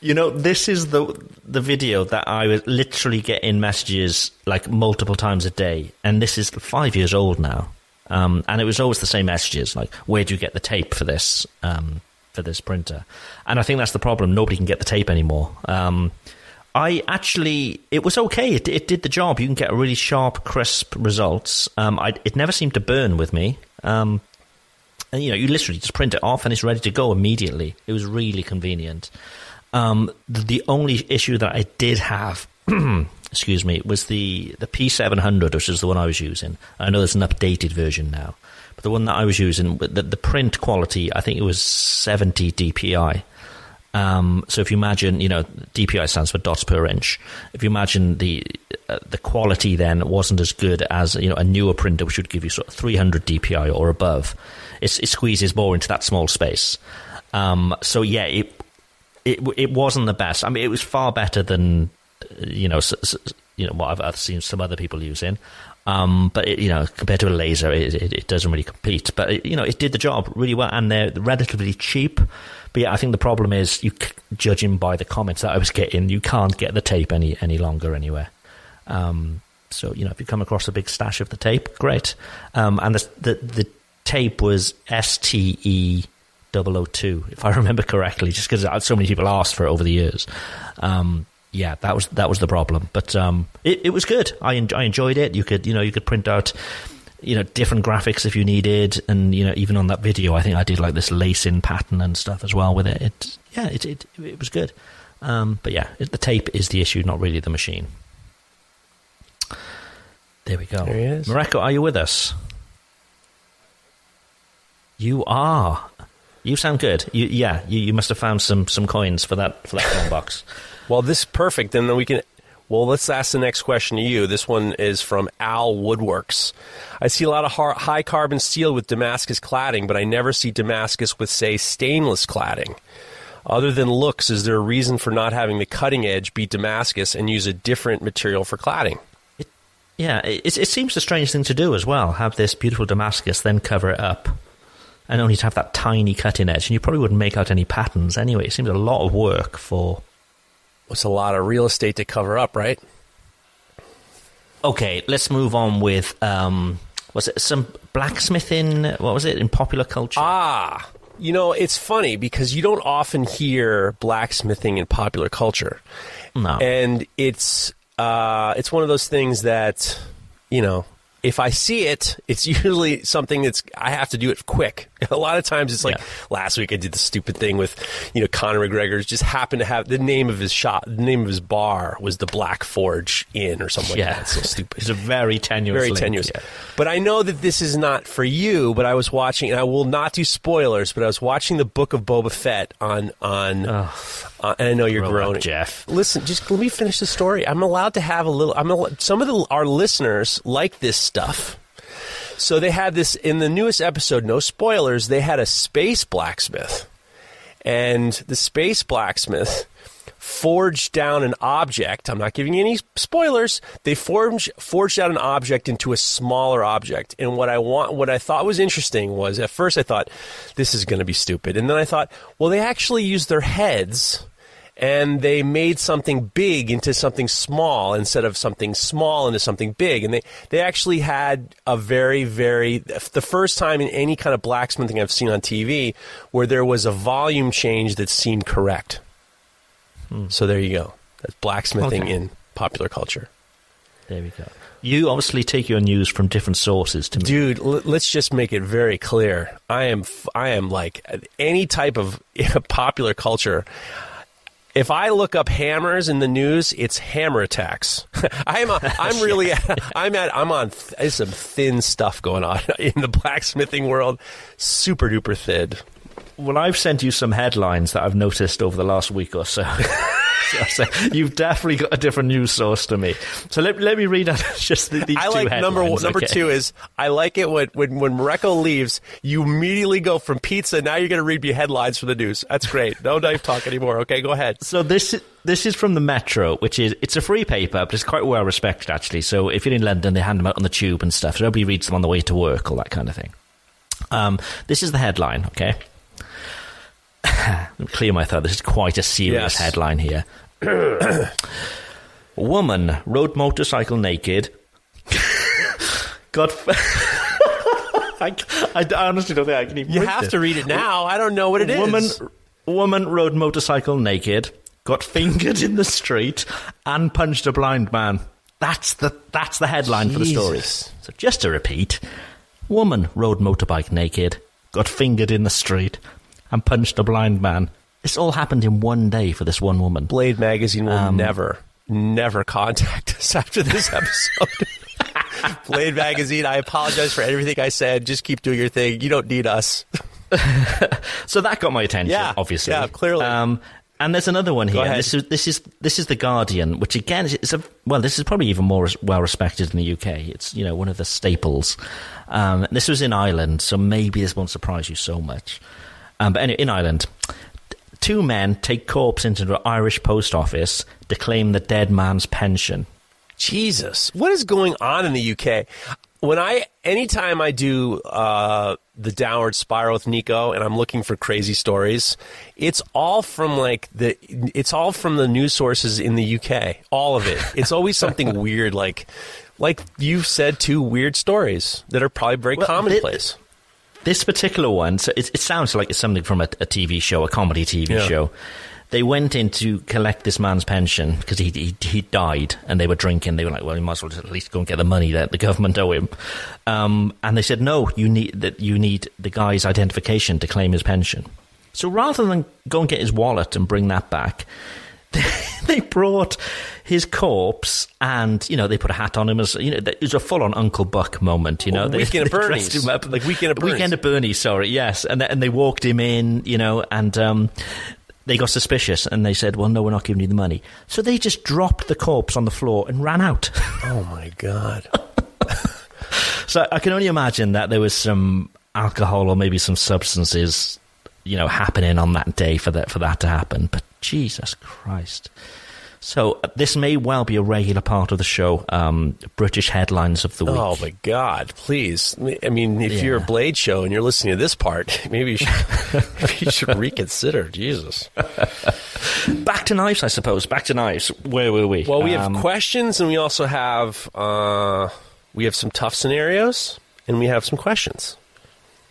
You know, this is the the video that I was literally getting messages like multiple times a day, and this is five years old now. Um, and it was always the same messages like, "Where do you get the tape for this um, for this printer?" And I think that's the problem. Nobody can get the tape anymore. Um, I actually, it was okay. It, it, did the job. You can get really sharp, crisp results. Um, I, it never seemed to burn with me. Um, and, you know, you literally just print it off and it's ready to go immediately. It was really convenient. Um, the, the, only issue that I did have, excuse me, was the, the P700, which is the one I was using. I know there's an updated version now, the one that I was using, the, the print quality, I think it was 70 DPI. Um, so if you imagine, you know, DPI stands for dots per inch. If you imagine the uh, the quality then wasn't as good as you know a newer printer, which would give you sort of 300 DPI or above, it, it squeezes more into that small space. Um, so yeah, it, it it wasn't the best. I mean, it was far better than you know you know what I've, I've seen some other people using. Um, but it, you know, compared to a laser, it, it, it doesn't really compete. But it, you know, it did the job really well, and they're relatively cheap. But yeah, I think the problem is you judging by the comments that I was getting, you can't get the tape any any longer anywhere. Um, so you know, if you come across a big stash of the tape, great. Um, and the, the the tape was STE 002, if I remember correctly, just because so many people asked for it over the years. Um, yeah, that was that was the problem, but um, it, it was good. I, en- I enjoyed it. You could you know you could print out you know different graphics if you needed, and you know even on that video, I think I did like this lace-in pattern and stuff as well with it. It yeah, it it, it was good. Um, but yeah, it, the tape is the issue, not really the machine. There we go. There he is. Mareko, are you with us? You are. You sound good. You, yeah, you, you must have found some, some coins for that for that phone box. Well, this is perfect. And then we can. Well, let's ask the next question to you. This one is from Al Woodworks. I see a lot of high carbon steel with Damascus cladding, but I never see Damascus with, say, stainless cladding. Other than looks, is there a reason for not having the cutting edge be Damascus and use a different material for cladding? It, yeah, it, it seems a strange thing to do as well. Have this beautiful Damascus, then cover it up and only to have that tiny cutting edge, and you probably wouldn't make out any patterns anyway. It seems a lot of work for. It's a lot of real estate to cover up, right? Okay, let's move on with um, was it some blacksmithing? What was it in popular culture? Ah, you know, it's funny because you don't often hear blacksmithing in popular culture. No, and it's uh, it's one of those things that you know if I see it, it's usually something that's I have to do it quick. A lot of times it's like Yeah. last week I did the stupid thing with you know Conor McGregor just happened to have the name of his shop, the name of his bar was the Black Forge Inn or something Yeah. like that. It's so stupid. It's a very tenuous. very link, tenuous. yeah. But I know that this is not for you. But I was watching, and I will not do spoilers. But I was watching the Book of Boba Fett on on, uh, and I know you're up, groaning, Jeff. Listen, just let me finish the story. I'm allowed to have a little. I'm al- some of the, our listeners like this stuff. So they had this in the newest episode. No spoilers. They had a space blacksmith, and the space blacksmith forged down an object. I'm not giving you any spoilers. They forged forged out an object into a smaller object. And what I want, what I thought was interesting was at first I thought this is going to be stupid, and then I thought, well, they actually used their heads. And they made something big into something small instead of something small into something big. And they, they actually had a very, very, the first time in any kind of blacksmithing I've seen on TV where there was a volume change that seemed correct. Hmm. So there you go. That's blacksmithing Okay. in popular culture. There we go. You obviously take your news from different sources to me. Dude, l- let's just make it very clear. I am f- I am like uh, any type of popular culture. If I look up hammers in the news, it's hammer attacks. I'm a, I'm really I'm at I'm on th- there's some thin stuff going on in the blacksmithing world. Super duper thin. Well, I've sent you some headlines that I've noticed over the last week or so. So, you've definitely got a different news source to me. So let, let me read out just the, these I two like number headlines, number okay? two is I like it when when when Mareko leaves, you immediately go from pizza. Now you're going to read me headlines for the news. That's great. No knife talk anymore. Okay, go ahead. So this this is from the Metro, which is it's a free paper, but it's quite well respected actually. So if you're in London, they hand them out on the tube and stuff. So everybody reads them on the way to work, all that kind of thing. Um, this is the headline. Okay, clear my throat. This is quite a serious Yes. headline here. Woman rode motorcycle naked. Got. I, I honestly don't think I can even. You have to read it now. I don't know what it is. woman, Woman rode motorcycle naked, got fingered in the street, and punched a blind man. That's the that's the headline for the story. So just to repeat, woman rode motorbike naked, got fingered in the street, and punched a blind man. This all happened in one day for this one woman. Blade Magazine will Um, never, never contact us after this episode. Blade Magazine, I apologize for everything I said. Just keep doing your thing. You don't need us. So that got my attention. Yeah, obviously. yeah, clearly. Um, and there's another one here. This is this is this is the Guardian, which again is a well. This is probably even more well respected in the UK. It's you know one of the staples. Um, this was in Ireland, so maybe this won't surprise you so much. Um, but anyway, in Ireland, two men take corpse into the Irish post office to claim the dead man's pension. Jesus, what is going on in the UK? When I, anytime I do uh, the downward spiral with Nico, and I'm looking for crazy stories, it's all from like the, it's all from the news sources in the UK. All of it. It's always something weird, like, like you said, two weird stories that are probably very Well, commonplace. This particular one, so it, it sounds like it's something from a, a TV show, a comedy TV Yeah. show. They went in to collect this man's pension because he, he he died, and they were drinking. They were like, "Well, you might as well just at least go and get the money that the government owe him." Um, and they said, "No, you need that. You need the guy's identification to claim his pension." So rather than go and get his wallet and bring that back, they brought his corpse and you know they put a hat on him as you know it was a full on Uncle Buck moment. You know, Oh, they, Weekend they Bernie's. him up Like Weekend at Bernie's. Weekend at Bernie's. Sorry, yes, and and they walked him in. You know, and. Um, they got suspicious and they said, "Well, no, we're not giving you the money." So they just dropped the corpse on the floor and ran out. Oh my god! so I can only imagine that there was some alcohol or maybe some substances, you know, happening on that day for that for that to happen. But Jesus Christ! So uh, this may well be a regular part of the show. Um, British headlines of the week. Oh my God! Please, I mean, if you're a Blade show and you're listening to this part, maybe you should, maybe you should reconsider. Jesus. Back to knives, I suppose. Back to knives. Where were we? Well, we have Um, questions, and we also have uh, we have some tough scenarios, and we have some questions.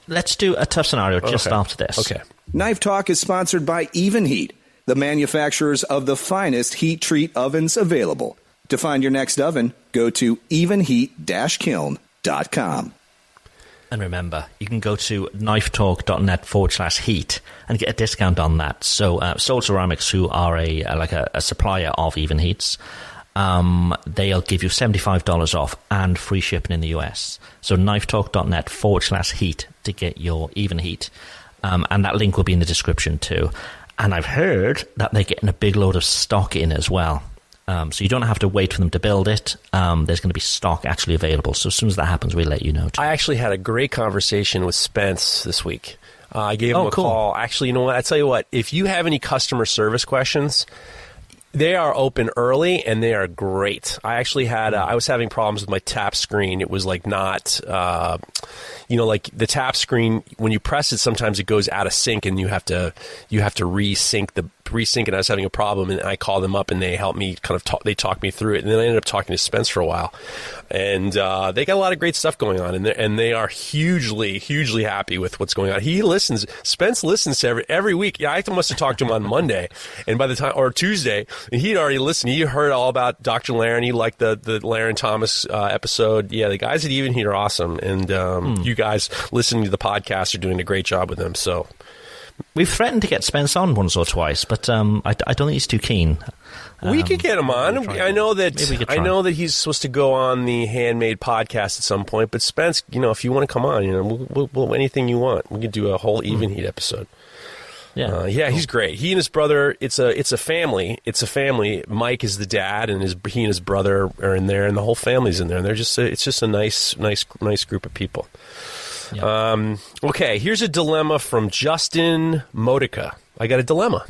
Let's do a tough scenario just Okay. after this. Okay. Knife Talk is sponsored by Even Heat, the manufacturers of the finest heat treat ovens available. To find your next oven, go to evenheat-kiln.com. And remember, you can go to knifetalk.net forward slash heat and get a discount on that. So, uh, Soul Ceramics, who are a like a, a supplier of Even Heats, um, they'll give you $75 off and free shipping in the US. So, knifetalk.net forward slash heat to get your Even Heat. Um, and that link will be in the description too. And I've heard that they're getting a big load of stock in as well. Um, so you don't have to wait for them to build it. Um, there's going to be stock actually available. So as soon as that happens, we'll let you know. Too. I actually had a great conversation with Spence this week. Uh, I gave him Oh, a cool. call. Actually, you know what? I tell you what. If you have any customer service questions, they are open early and they are great. I actually had uh, I was having problems with my tap screen. It was like not, uh, you know, like the tap screen when you press it, sometimes it goes out of sync and you have to you have to resync the resync. And I was having a problem, and I called them up and they helped me kind of talk, they talked me through it. And then I ended up talking to Spence for a while, and uh, they got a lot of great stuff going on, and they and they are hugely hugely happy with what's going on. He listens. Spence listens to every every week. Yeah, I must have talked to him on Monday, and by the time or Tuesday, and he'd already listened. He heard all about Dr. Larrin. He liked the the Larrin Thomas uh, episode. Yeah, the guys at Even Heat are awesome, and um, you guys listening to the podcast are doing a great job with them. So We've threatened to get Spence on once or twice, but um, I, I don't think he's too keen. we Um, could get him on. I know that we I know that he's supposed to go on the Handmade podcast at some point. But Spence, you know, if you want to come on, you know, we'll, we'll, we'll anything you want. We could do a whole Even Heat episode. Yeah, Uh, yeah, he's great. He and his brother. It's a it's a family. It's a family. Mike is the dad, and his he and his brother are in there, and the whole family's in there. And they're just a, it's just a nice nice nice group of people. Um, okay, here's a dilemma from Justin Modica. I got a dilemma.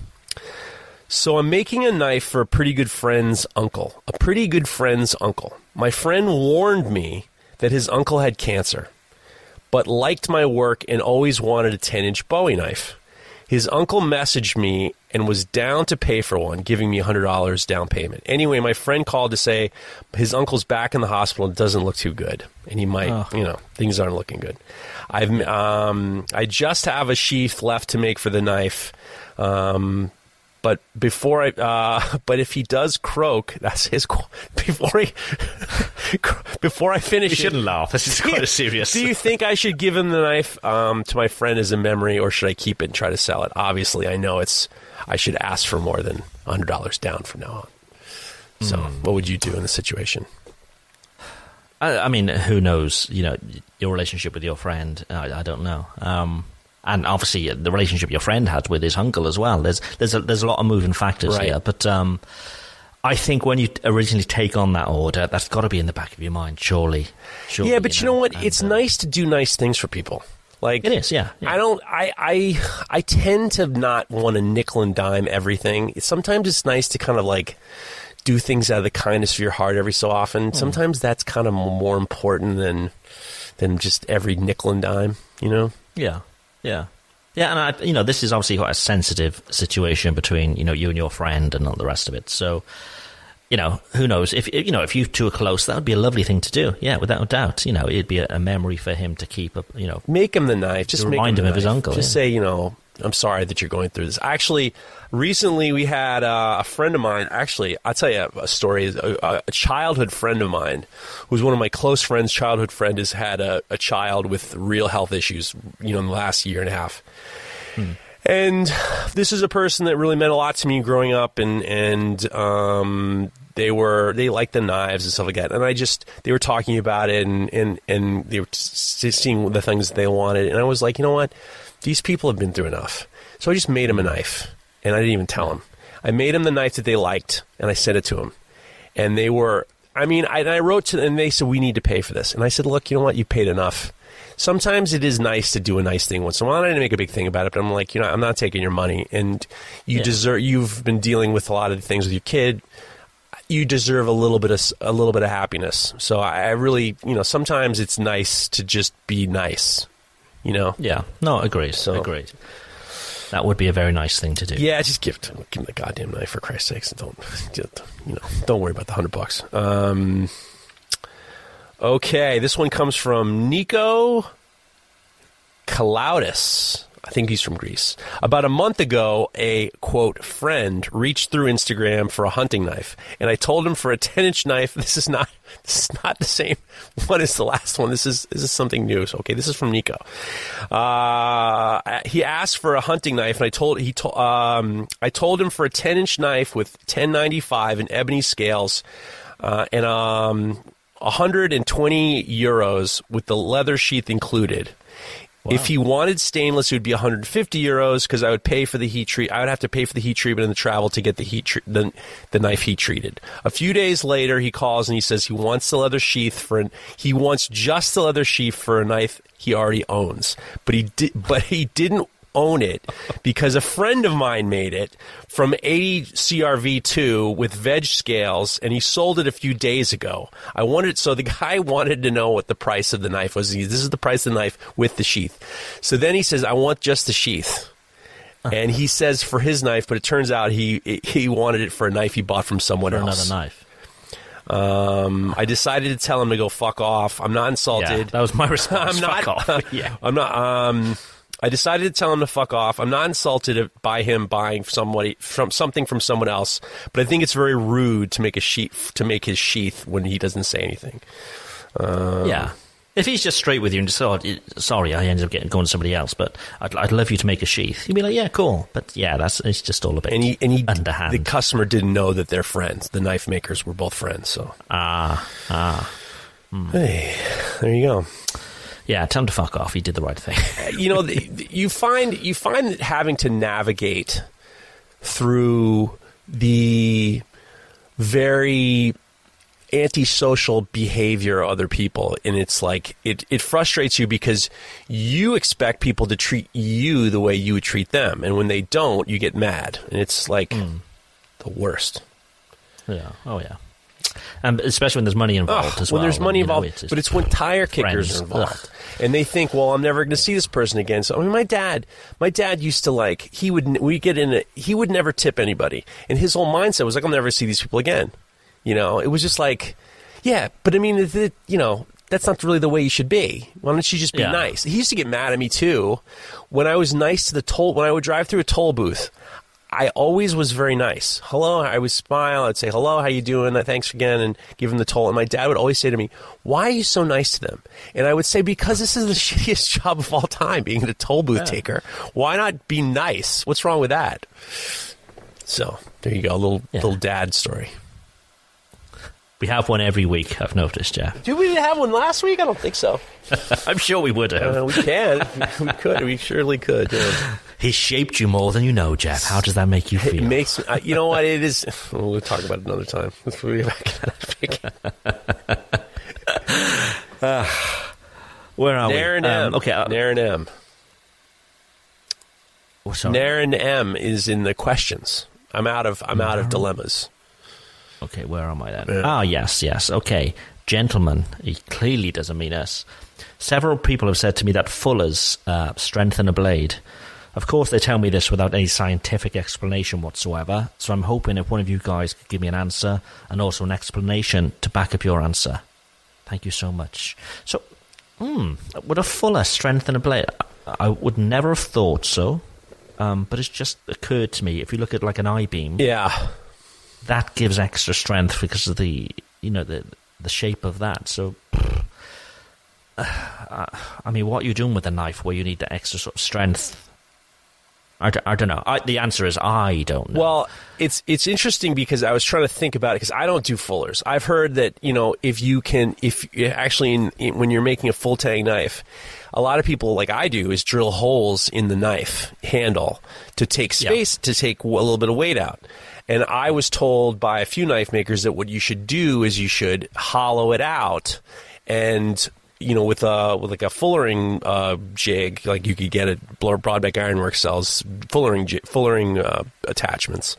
So I'm making a knife for a pretty good friend's uncle. A pretty good friend's uncle. My friend warned me that his uncle had cancer, but liked my work and always wanted a 10 inch Bowie knife. His uncle messaged me and was down to pay for one, giving me $100 down payment. Anyway, my friend called to say his uncle's back in the hospital and doesn't look too good. And he might, Oh. you know, things aren't looking good. I've, um, I just have a sheath left to make for the knife. Um, but before I, uh, but if he does croak, that's his. Before he, before I finish, You shouldn't laugh. This is do you- quite a serious. Do you think I should give him the knife um, to my friend as a memory, or should I keep it and try to sell it? Obviously, I know it's. I should ask for more than hundred dollars down from now on. So, Hmm. what would you do in the situation? I, I mean, who knows? You know, your relationship with your friend. I, I don't know. Um, and obviously, uh, the relationship your friend had with his uncle as well. There's there's a, there's a lot of moving factors Right. here. But um, I think when you originally take on that order, that's got to be in the back of your mind, surely. surely yeah, but you know what? And, It's uh, nice to do nice things for people. Like It is, yeah, yeah. I don't. I I I tend to not want to nickel and dime everything. Sometimes it's nice to kind of like do things out of the kindness of your heart every so often. Hmm. Sometimes that's kind of more important than than just every nickel and dime. You know. Yeah, yeah, yeah. And I, you know, this is obviously quite a sensitive situation between you know you and your friend and all the rest of it. So, you know, who knows if you know if you two are close, that would be a lovely thing to do. Yeah, without a doubt. You know, it'd be a, a memory for him to keep. Up, you know, make him the knife. Just remind him, him of his uncle, Just yeah. say, you know, I'm sorry that you're going through this. Actually, recently we had uh, a friend of mine. Actually, I'll tell you a story. A, a childhood friend of mine, who's one of my close friends, childhood friend, has had a, a child with real health issues. You know, in the last year and a half. And this is a person that really meant a lot to me growing up, and and um, they were they liked the knives and stuff like that. And I just they were talking about it, and and and they were seeing the things that they wanted, and I was like, you know what, these people have been through enough. So I just made him a knife, and I didn't even tell him. I made him the knife that they liked, and I sent it to him, and they were. I mean, I, I wrote to them, and they said we need to pay for this, and I said, look, you know what, you paid enough sometimes it is nice to do a nice thing once in a while. I didn't make a big thing about it, but I'm like, you know, I'm not taking your money, and you Yeah. deserve. You've been dealing with a lot of things with your kid. You deserve a little bit of a little bit of happiness. So I, I really, you know, sometimes it's nice to just be nice. You know. yeah, no, agreed, So- agreed. That would be a very nice thing to do. Yeah, just give, him. give him the goddamn knife for Christ's sakes, and don't, just, you know, don't worry about the hundred bucks. Um, okay, this one comes from Nico Caloudis. I think he's from Greece. About a month ago, a quote friend reached through Instagram for a hunting knife, and I told him for a ten inch knife. This is not this is not the same one as the last one. This is this is something new. So, okay, this is from Nico. Uh, he asked for a hunting knife, and I told he told um, I told him for a ten inch knife with ten ninety five and ebony scales, uh, and um. 120 euros with the leather sheath included. If he wanted stainless, it would be 150 euros because I would pay for the heat treat. I would have to pay for the heat treatment and the travel to get the heat tre- the, the knife heat treated. A few days later, he calls and he says he wants the leather sheath for an, he wants just the leather sheath for a knife he already owns, but he di- but he didn't own it because a friend of mine made it from 80 CRV2 with veg scales and he sold it a few days ago. I wanted so the guy wanted to know what the price of the knife was. He, this is the price of the knife with the sheath. So then he says I want just the sheath. And he says for his knife, but it turns out he he wanted it for a knife he bought from someone For else. another knife. Um, I decided to tell him to go fuck off. I'm not insulted. Yeah, that was my response. I'm not. Fuck off. yeah. I'm not. Um, I decided to tell him to fuck off. I'm not insulted by him buying somebody from something from someone else, but I think it's very rude to make a sheath to make his sheath when he doesn't say anything. Um, yeah. If he's just straight with you and just, oh, sorry, I ended up getting going to somebody else, but I'd, I'd love you to make a sheath. You'd be like, yeah, cool. But yeah, that's it's just all a bit And he and he underhand. the customer didn't know that they're friends. The knife makers were both friends. So ah, ah. hey, there you go. Yeah, tell him to fuck off. He did the right thing. you know, you find you find that having to navigate through the very antisocial behavior of other people and it's like it, it frustrates you because you expect people to treat you the way you would treat them and when they don't you get mad and it's like mm. the worst yeah. Oh, yeah. And especially when there's money involved Ugh, as when there's money you know, involved, it's- but it's when tire kickers friends. are involved, Ugh. and they think, "Well, I'm never going to see this person again." So, I mean, my dad, my dad used to like he would we get in a, he would never tip anybody, and his whole mindset was like, "I'll never see these people again." You know, it was just like, yeah, but I mean, it, it- you know, that's not really the way you should be. Why don't you just be Yeah. nice? He used to get mad at me too when I was nice to the toll when I would drive through a toll booth. I always was very nice. Hello, I would smile. I'd say, "Hello, how you doing? Thanks again," and give him the toll. And my dad would always say to me, "Why are you so nice to them?" And I would say, "Because this is the shittiest job of all time, being a toll booth taker. Why not be nice? What's wrong with that?" So there you go, a little Yeah. little dad story. We have one every week, I've noticed, yeah. Did we have one last week? I don't think so. I'm sure we would have. Uh, we can. we could. We surely could. yeah. He shaped you more than you know, Jeff. How does that make you feel? It makes uh, you know what it is. We'll talk about it another time. Let's get back that. Where are Nair and we? M. Um, okay. Uh, Nair and M. oh, sorry. Nair and M is in the questions. I'm out of. I'm out of dilemmas. Okay, where am I then? Yeah. Ah, yes, yes. Okay. Gentlemen, he clearly doesn't mean us. Several people have said to me that fullers uh, strengthen a blade. Of course, they tell me this without any scientific explanation whatsoever, so I'm hoping if one of you guys could give me an answer and also an explanation to back up your answer. Thank you so much. So, hmm, would a fuller strengthen a blade? I I would never have thought so, um, but it's just occurred to me. If you look at like an I beam, Yeah. That gives extra strength because of the you know the the shape of that. So, uh, I mean, what you're you doing with a knife where you need the extra sort of strength? I, d- I don't know. I, the answer is I don't know. Well, it's it's interesting because I was trying to think about it because I don't do fullers. I've heard that you know if you can if actually in, in, when you're making a full tang knife, a lot of people like I do is drill holes in the knife handle to take Yeah. space to take a little bit of weight out. And I was told by a few knife makers that what you should do is you should hollow it out and you know, with a with like a fullering uh, jig, like you could get at Brodbeck Ironworks sells fullering fullering uh, attachments,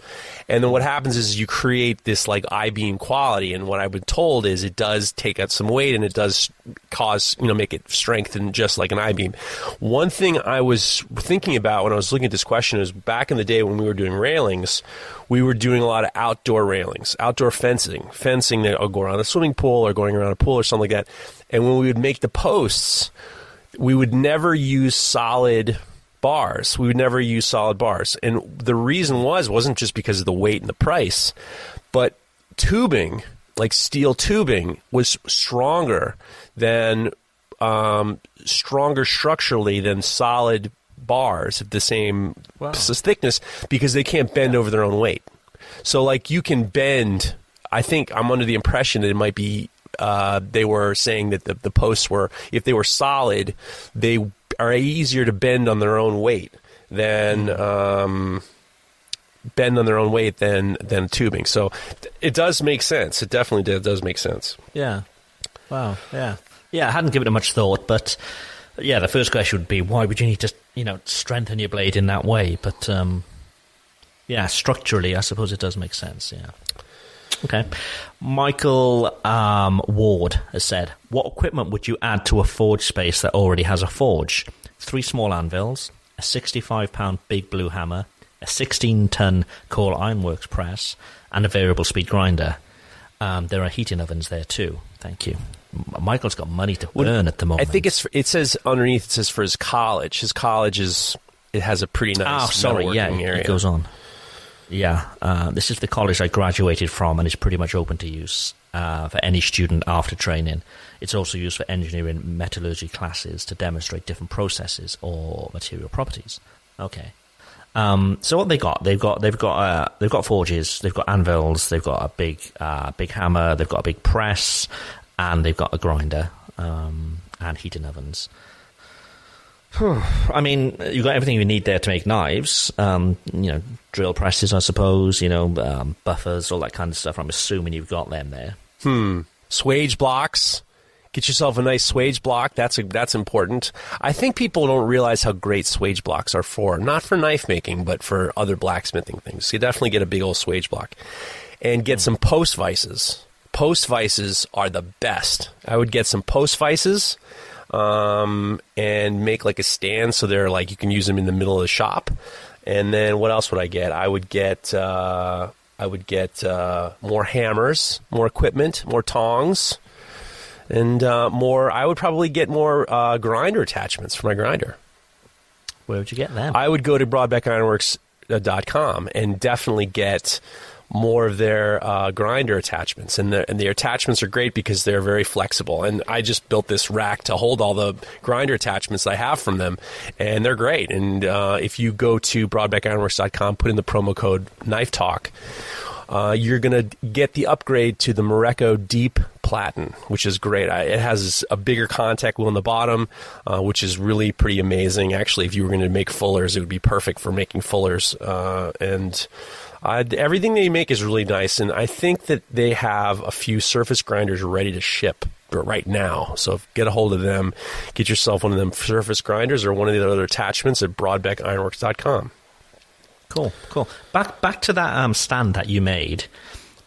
and then what happens is you create this like I beam quality. And what I've been told is it does take out some weight and it does cause you know make it strengthen just like an I beam. One thing I was thinking about when I was looking at this question is back in the day when we were doing railings, we were doing a lot of outdoor railings, outdoor fencing, fencing that go around a swimming pool or going around a pool or something like that. And when we would make the posts, we would never use solid bars. We would never use solid bars, and the reason was wasn't just because of the weight and the price, but tubing, like steel tubing, was stronger than um, stronger structurally than solid bars of the same s- thickness because they can't bend over their own weight. So, like, you can bend. I think I'm under the impression that it might be. Uh, they were saying that the, the posts were, if they were solid, they are easier to bend on their own weight than um, bend on their own weight than than tubing. So it does make sense. It definitely does, does make sense. Yeah. Wow. Yeah. Yeah. I hadn't given it much thought, but yeah, the first question would be why would you need to, you know, strengthen your blade in that way? But um, yeah, structurally, I suppose it does make sense. Yeah. Okay. Michael um, Ward has said, What equipment would you add to a forge space that already has a forge? Three small anvils, a 65 pound big blue hammer, a 16 ton Coal Iron Works press, and a variable speed grinder. Um, there are heating ovens there too. Thank you. Michael's got money to burn at the moment. I think it's it says underneath it says for his college. His college is it has a pretty nice Oh, sorry. Yeah, area. it goes on. Yeah, uh, this is the college I graduated from, and it's pretty much open to use uh, for any student after training. It's also used for engineering metallurgy classes to demonstrate different processes or material properties. Okay. Um, so what they got? They've got they've got uh, they've got forges, they've got anvils, they've got a big uh, big hammer, they've got a big press, and they've got a grinder um, and heating ovens. I mean, you've got everything you need there to make knives. Um, you know, drill presses, I suppose. You know, um, buffers, all that kind of stuff. I'm assuming you've got them there. Hmm. swage blocks. Get yourself a nice swage block. That's a, that's important. I think people don't realize how great swage blocks are for not for knife making, but for other blacksmithing things. You definitely get a big old swage block, and get some post vices. Post vices are the best. I would get some post vices, um, and make like a stand so they're like you can use them in the middle of the shop. And then what else would I get? I would get. Uh, I would get uh, more hammers, more equipment, more tongs, and uh, more. I would probably get more uh, grinder attachments for my grinder. Where would you get them? I would go to brodbeckironworks.com and definitely get more of their uh, grinder attachments. And the, and the attachments are great because they're very flexible. And I just built this rack to hold all the grinder attachments I have from them, and they're great. And uh, if you go to brodbeckironworks.com, put in the promo code Knife Talk, uh, you're going to get the upgrade to the Mareko Deep Platen, which is great. I, it has a bigger contact wheel in the bottom, uh, which is really pretty amazing. Actually, if you were going to make fullers, it would be perfect for making fullers. Uh, and uh, everything they make is really nice. And I think that they have a few surface grinders ready to ship right now. So get a hold of them. Get yourself one of them surface grinders or one of the other attachments at brodbeckironworks.com. Cool, cool. Back back to that um, stand that you made.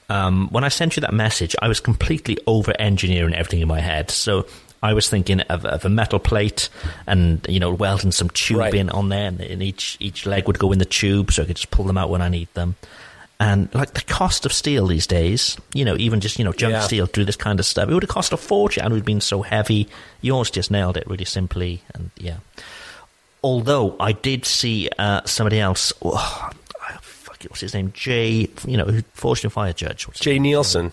Um, when I sent you that message, I was completely over engineering everything in my head. So I was thinking of, of a metal plate and you know welding some tubing Right. on there, and, and each each leg would go in the tube, so I could just pull them out when I need them. And like the cost of steel these days, you know, even just you know junk Yeah. steel, do this kind of stuff, it would have cost a fortune, and it would have been so heavy. Yours just nailed it really simply, and yeah. Although I did see uh, somebody else, oh, fuck it, what's his name? Jay, you know, who Forged in Fire Judge. Jay? Neilson.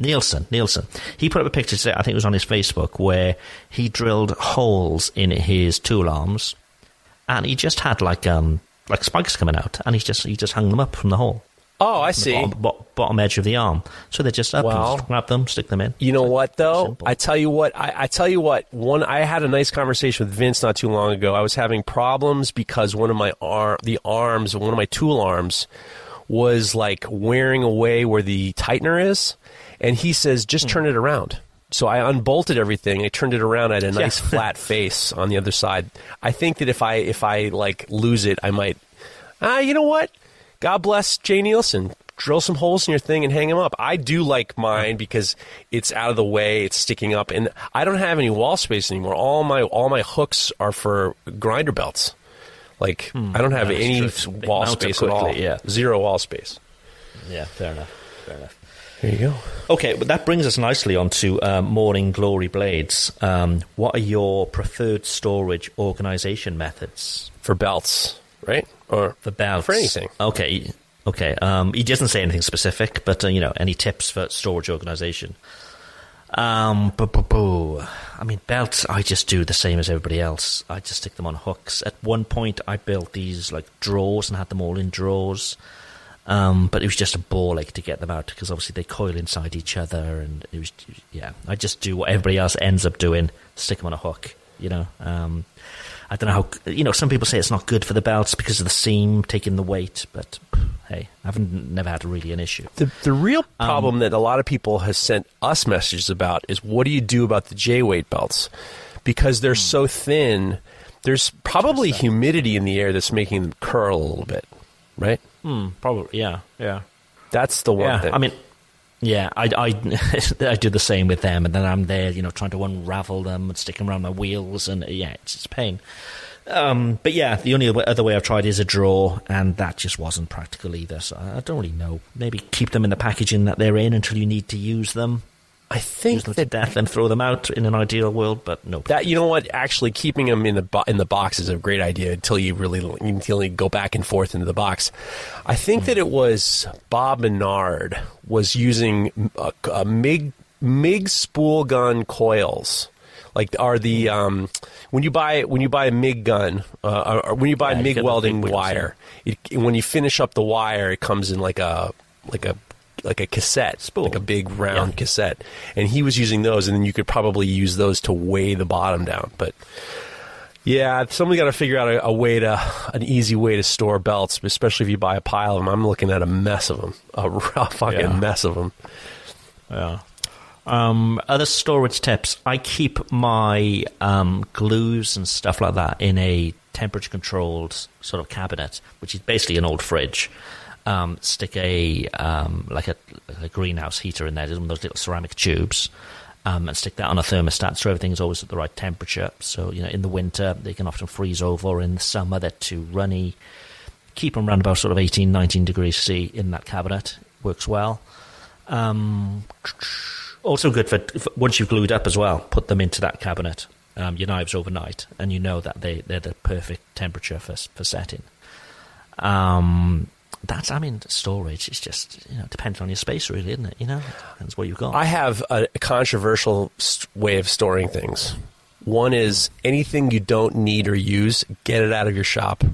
Neilson, Neilson. He put up a picture today, I think it was on his Facebook, where he drilled holes in his tool arms, and he just had like um like spikes coming out, and he just he just hung them up from the hole, Oh, I see. bottom, bo- bottom edge of the arm. So they're just up. just grab them, stick them in. You know what though? Simple. I tell you what. I, I tell you what. One, I had a nice conversation with Vince not too long ago. I was having problems because one of my arm, the arms, one of my tool arms, was like wearing away where the tightener is, and he says just turn it around. So I unbolted everything. I turned it around. I had a nice flat face on the other side. I think that if I if I like lose it, I might. Ah, you know what? God bless Jay Neilson. Drill some holes in your thing and hang them up. I do like mine because it's out of the way, it's sticking up, and I don't have any wall space anymore. All my all my hooks are for grinder belts. Like I don't have any true. Wall space at all. yeah. Zero wall space. Yeah, fair enough. Fair enough. There you go. Okay, but that brings us nicely onto uh, Morning Glory Blades. Um, what are your preferred storage organization methods For belts, right? Or for belts? For anything. Okay, okay. Um, he doesn't say anything specific, but uh, you know, any tips for storage organization? Um, boo, boo, boo. I mean, belts. I just do the same as everybody else. I just stick them on hooks. At one point, I built these like drawers and had them all in drawers. Um, but it was just a ball ache to get them out because obviously they coil inside each other, and it was yeah. I just do what everybody else ends up doing: stick them on a hook. You know, um, I don't know how. You know, some people say it's not good for the belts because of the seam taking the weight, but hey, I've never had really an issue. The the real problem that a lot of people has sent us messages about is what do you do about the J weight belts because they're so thin. There's probably humidity in the air that's making them curl a little bit, right? Hmm, probably, yeah, yeah. That's the one yeah, thing. I mean, yeah, I, I, I do the same with them, and then I'm there, you know, trying to unravel them and stick them around my wheels, and yeah, it's, it's pain. Um, but yeah, the only other way I've tried is a draw, and that just wasn't practical either. So I don't really know. Maybe keep them in the packaging that they're in until you need to use them. I think them to death and throw them out in an ideal world, but no. That you know what? Actually, keeping them in the bo- in the box is a great idea until you really until you go back and forth into the box. I think that it was Bob Menard was using a, a MIG MIG spool gun coils. Like are the um, when you buy when you buy a MIG gun uh, or when you buy Yeah, MIG welding wire, it, when you finish up the wire, it comes in like a like a like a cassette, Spool. like a big round Yeah. cassette, and he was using those, and then you could probably use those to weigh the bottom down. But yeah, somebody got to figure out a, a way to an easy way to store belts, especially if you buy a pile of them. I'm looking at a mess of them, a raw fucking Yeah. mess of them. Yeah. Um, other storage tips. I keep my um, glues and stuff like that in a temperature controlled sort of cabinet, which is basically an old fridge. Um, stick a um, like a, a greenhouse heater in there, one of those little ceramic tubes, um, and stick that on a thermostat so everything's always at the right temperature. So you know, in the winter they can often freeze over, in the summer they're too runny. Keep them around about sort of 18, 19 degrees C in that cabinet. Works well. Um, also good for, for once you've glued up as well. Put them into that cabinet. Um, your knives overnight, and you know that they they're the perfect temperature for for setting. Um, that's I mean storage. is just you know depends on your space really, isn't it? You know, depends what you've got. I have a, controversial way of storing things. One is anything you don't need or use, get it out of your shop.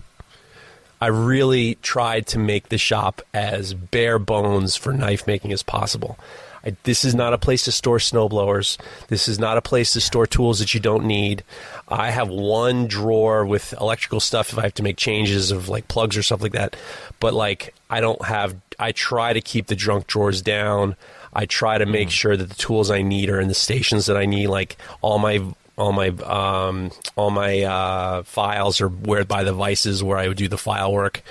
I really tried to make the shop as bare bones for knife making as possible. I, this is not a place to store snowblowers. This is not a place to store tools that you don't need. I have one drawer with electrical stuff if I have to make changes of like plugs or stuff like that. But like I don't have. I try to keep the junk drawers down. I try to make sure that the tools I need are in the stations that I need. Like all my all my um, all my uh, files are where by the vices where I would do the file work.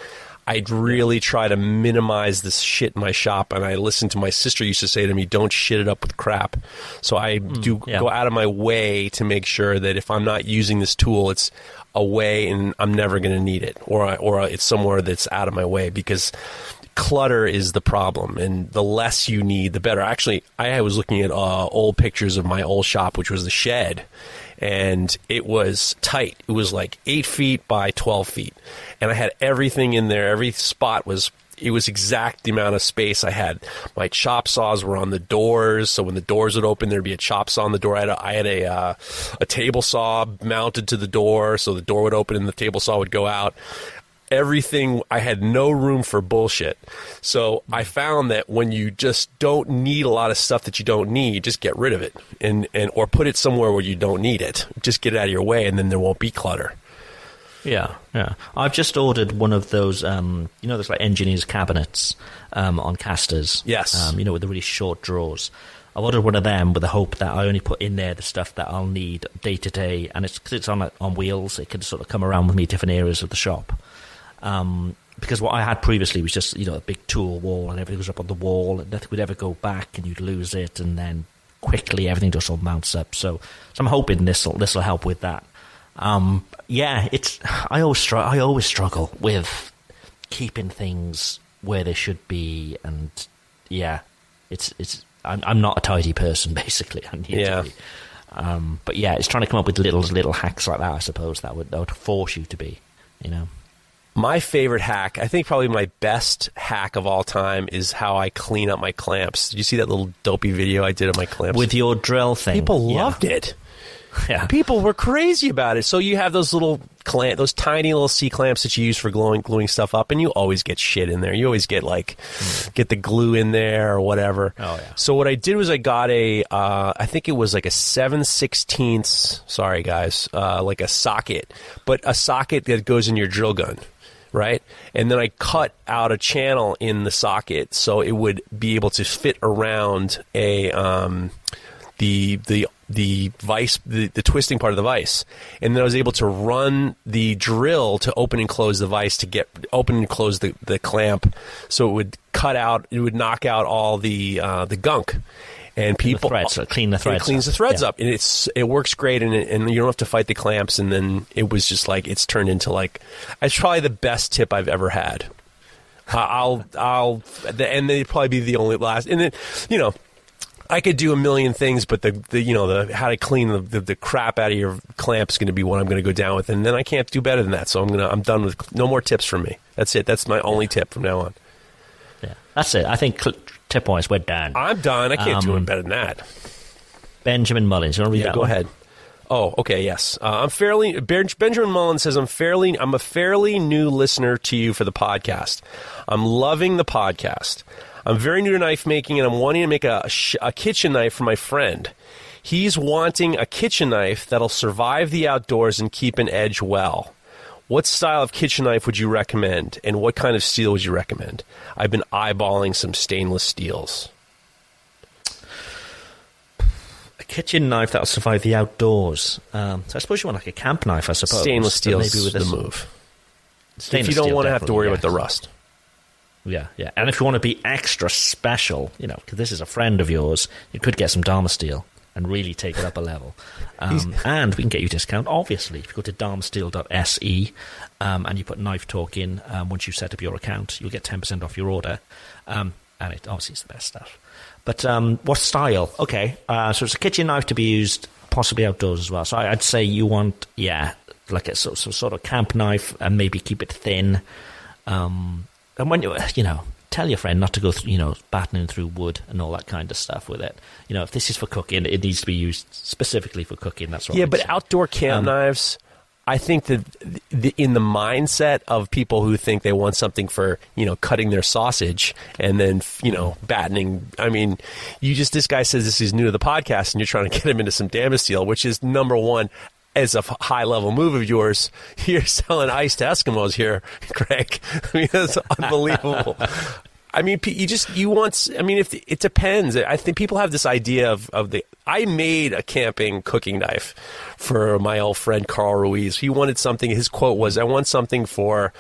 I'd really try to minimize this shit in my shop, and I listen to my sister used to say to me, "Don't shit it up with crap." So I do yeah. go out of my way to make sure that if I'm not using this tool, it's away and I'm never going to need it, or I- or it's somewhere that's out of my way because clutter is the problem, and the less you need, the better. Actually, I was looking at uh, old pictures of my old shop, which was the shed, and it was tight. It was like eight feet by twelve feet, and I had everything in there. Every spot was. It was exact the amount of space I had. My chop saws were on the doors, so when the doors would open, there'd be a chop saw on the door. I had a, I had a, uh, a table saw mounted to the door, so the door would open and the table saw would go out everything I had no room for bullshit. So I found that when you just don't need a lot of stuff that you don't need, just get rid of it and and or put it somewhere where you don't need it. Just get it out of your way and then there won't be clutter. Yeah, yeah. I've just ordered one of those, um, you know, those like engineers' cabinets um, on casters. Yes. Um, you know, with the really short drawers. I ordered one of them with the hope that I only put in there the stuff that I'll need day to day, and it's cause it's on on wheels. It can sort of come around with me different areas of the shop. Um, because what I had previously was just you know a big tool wall, and everything was up on the wall, and nothing would ever go back, and you'd lose it, and then quickly everything just all mounts up. So, so I'm hoping this will this will help with that. Um, yeah, it's I always str- I always struggle with keeping things where they should be, and yeah, it's it's. I'm, I'm not a tidy person, basically. I need Yeah. to be. Um, but yeah, it's trying to come up with little little hacks like that. I suppose that would that would force you to be, you know. My favorite hack, I think probably my best hack of all time, is how I clean up my clamps. Did you see that little dopey video I did of my clamps? With your drill thing, People yeah. loved it. Yeah. People were crazy about it. So you have those little clamp, those tiny little C clamps that you use for gluing gluing stuff up, and you always get shit in there. You always get like get the glue in there or whatever. Oh, yeah. So what I did was I got a, uh, I think it was like a seven sixteenths. Sorry guys, uh, like a socket, but a socket that goes in your drill gun. Right, and then I cut out a channel in the socket so it would be able to fit around a um, the the the vice the, the twisting part of the vice and then I was able to run the drill to open and close the vice to get open and close the, the clamp so it would cut out it would knock out all the uh, the gunk and people threads, uh, clean the threads, It threads cleans up. the threads Yeah. up and it's it works great and, it, and you don't have to fight the clamps and then it was just like it's turned into like it's probably the best tip I've ever had I'll I'll and they'd probably be the only last and then you know I could do a million things, but the, the you know the how to clean the, the, the crap out of your clamp is going to be what I'm going to go down with, and then I can't do better than that. So I'm gonna I'm done with no more tips from me. That's it. That's my only tip from now on. Yeah, that's it. I think cl- tip wise, we're done. I'm done. I can't do Um, it better than that. Benjamin Mullins, you want to read Yeah, that go one? ahead. Oh, okay, yes. Uh, I'm fairly. Ben- Benjamin Mullen says I'm fairly. I'm a fairly new listener to you for the podcast. I'm loving the podcast. I'm very new to knife making, and I'm wanting to make a, a kitchen knife for my friend. He's wanting a kitchen knife that'll survive the outdoors and keep an edge well. What style of kitchen knife would you recommend, and what kind of steel would you recommend? I've been eyeballing some stainless steels. A kitchen knife that'll survive the outdoors. Um, so I suppose you want like a camp knife, I suppose. Stainless steel maybe with the move. Stainless if you don't want to have to worry about the rust. Yeah, yeah. And if you want to be extra special, you know, because this is a friend of yours, you could get some Damasteel and really take it up a level. Um, and we can get you a discount, obviously. If you go to damasteel.se um, and you put Knife Talk in, um, once you set up your account, you'll get 10% off your order. Um, and it obviously is the best stuff. But um, what style? Okay, uh, so it's a kitchen knife to be used possibly outdoors as well. So I, I'd say you want, yeah, like a sort, sort of camp knife and maybe keep it thin. Um, and when you, you know, tell your friend not to go, you know, battening through wood and all that kind of stuff with it. You know, if this is for cooking, it needs to be used specifically for cooking. That's what Yeah, I'd but say. outdoor camp Um, knives, I think that the, in the mindset of people who think they want something for you know cutting their sausage and then you know battening. I mean, you just this guy says this is new to the podcast, and you're trying to get him into some Damasteel, which is number one. As a high level move of yours, you're selling ice to Eskimos here, Greg. I mean, that's unbelievable. I mean, you just you want. I mean, if it depends. I think people have this idea of of the. I made a camping cooking knife for my old friend Carl Ruiz. He wanted something. His quote was, "I want something for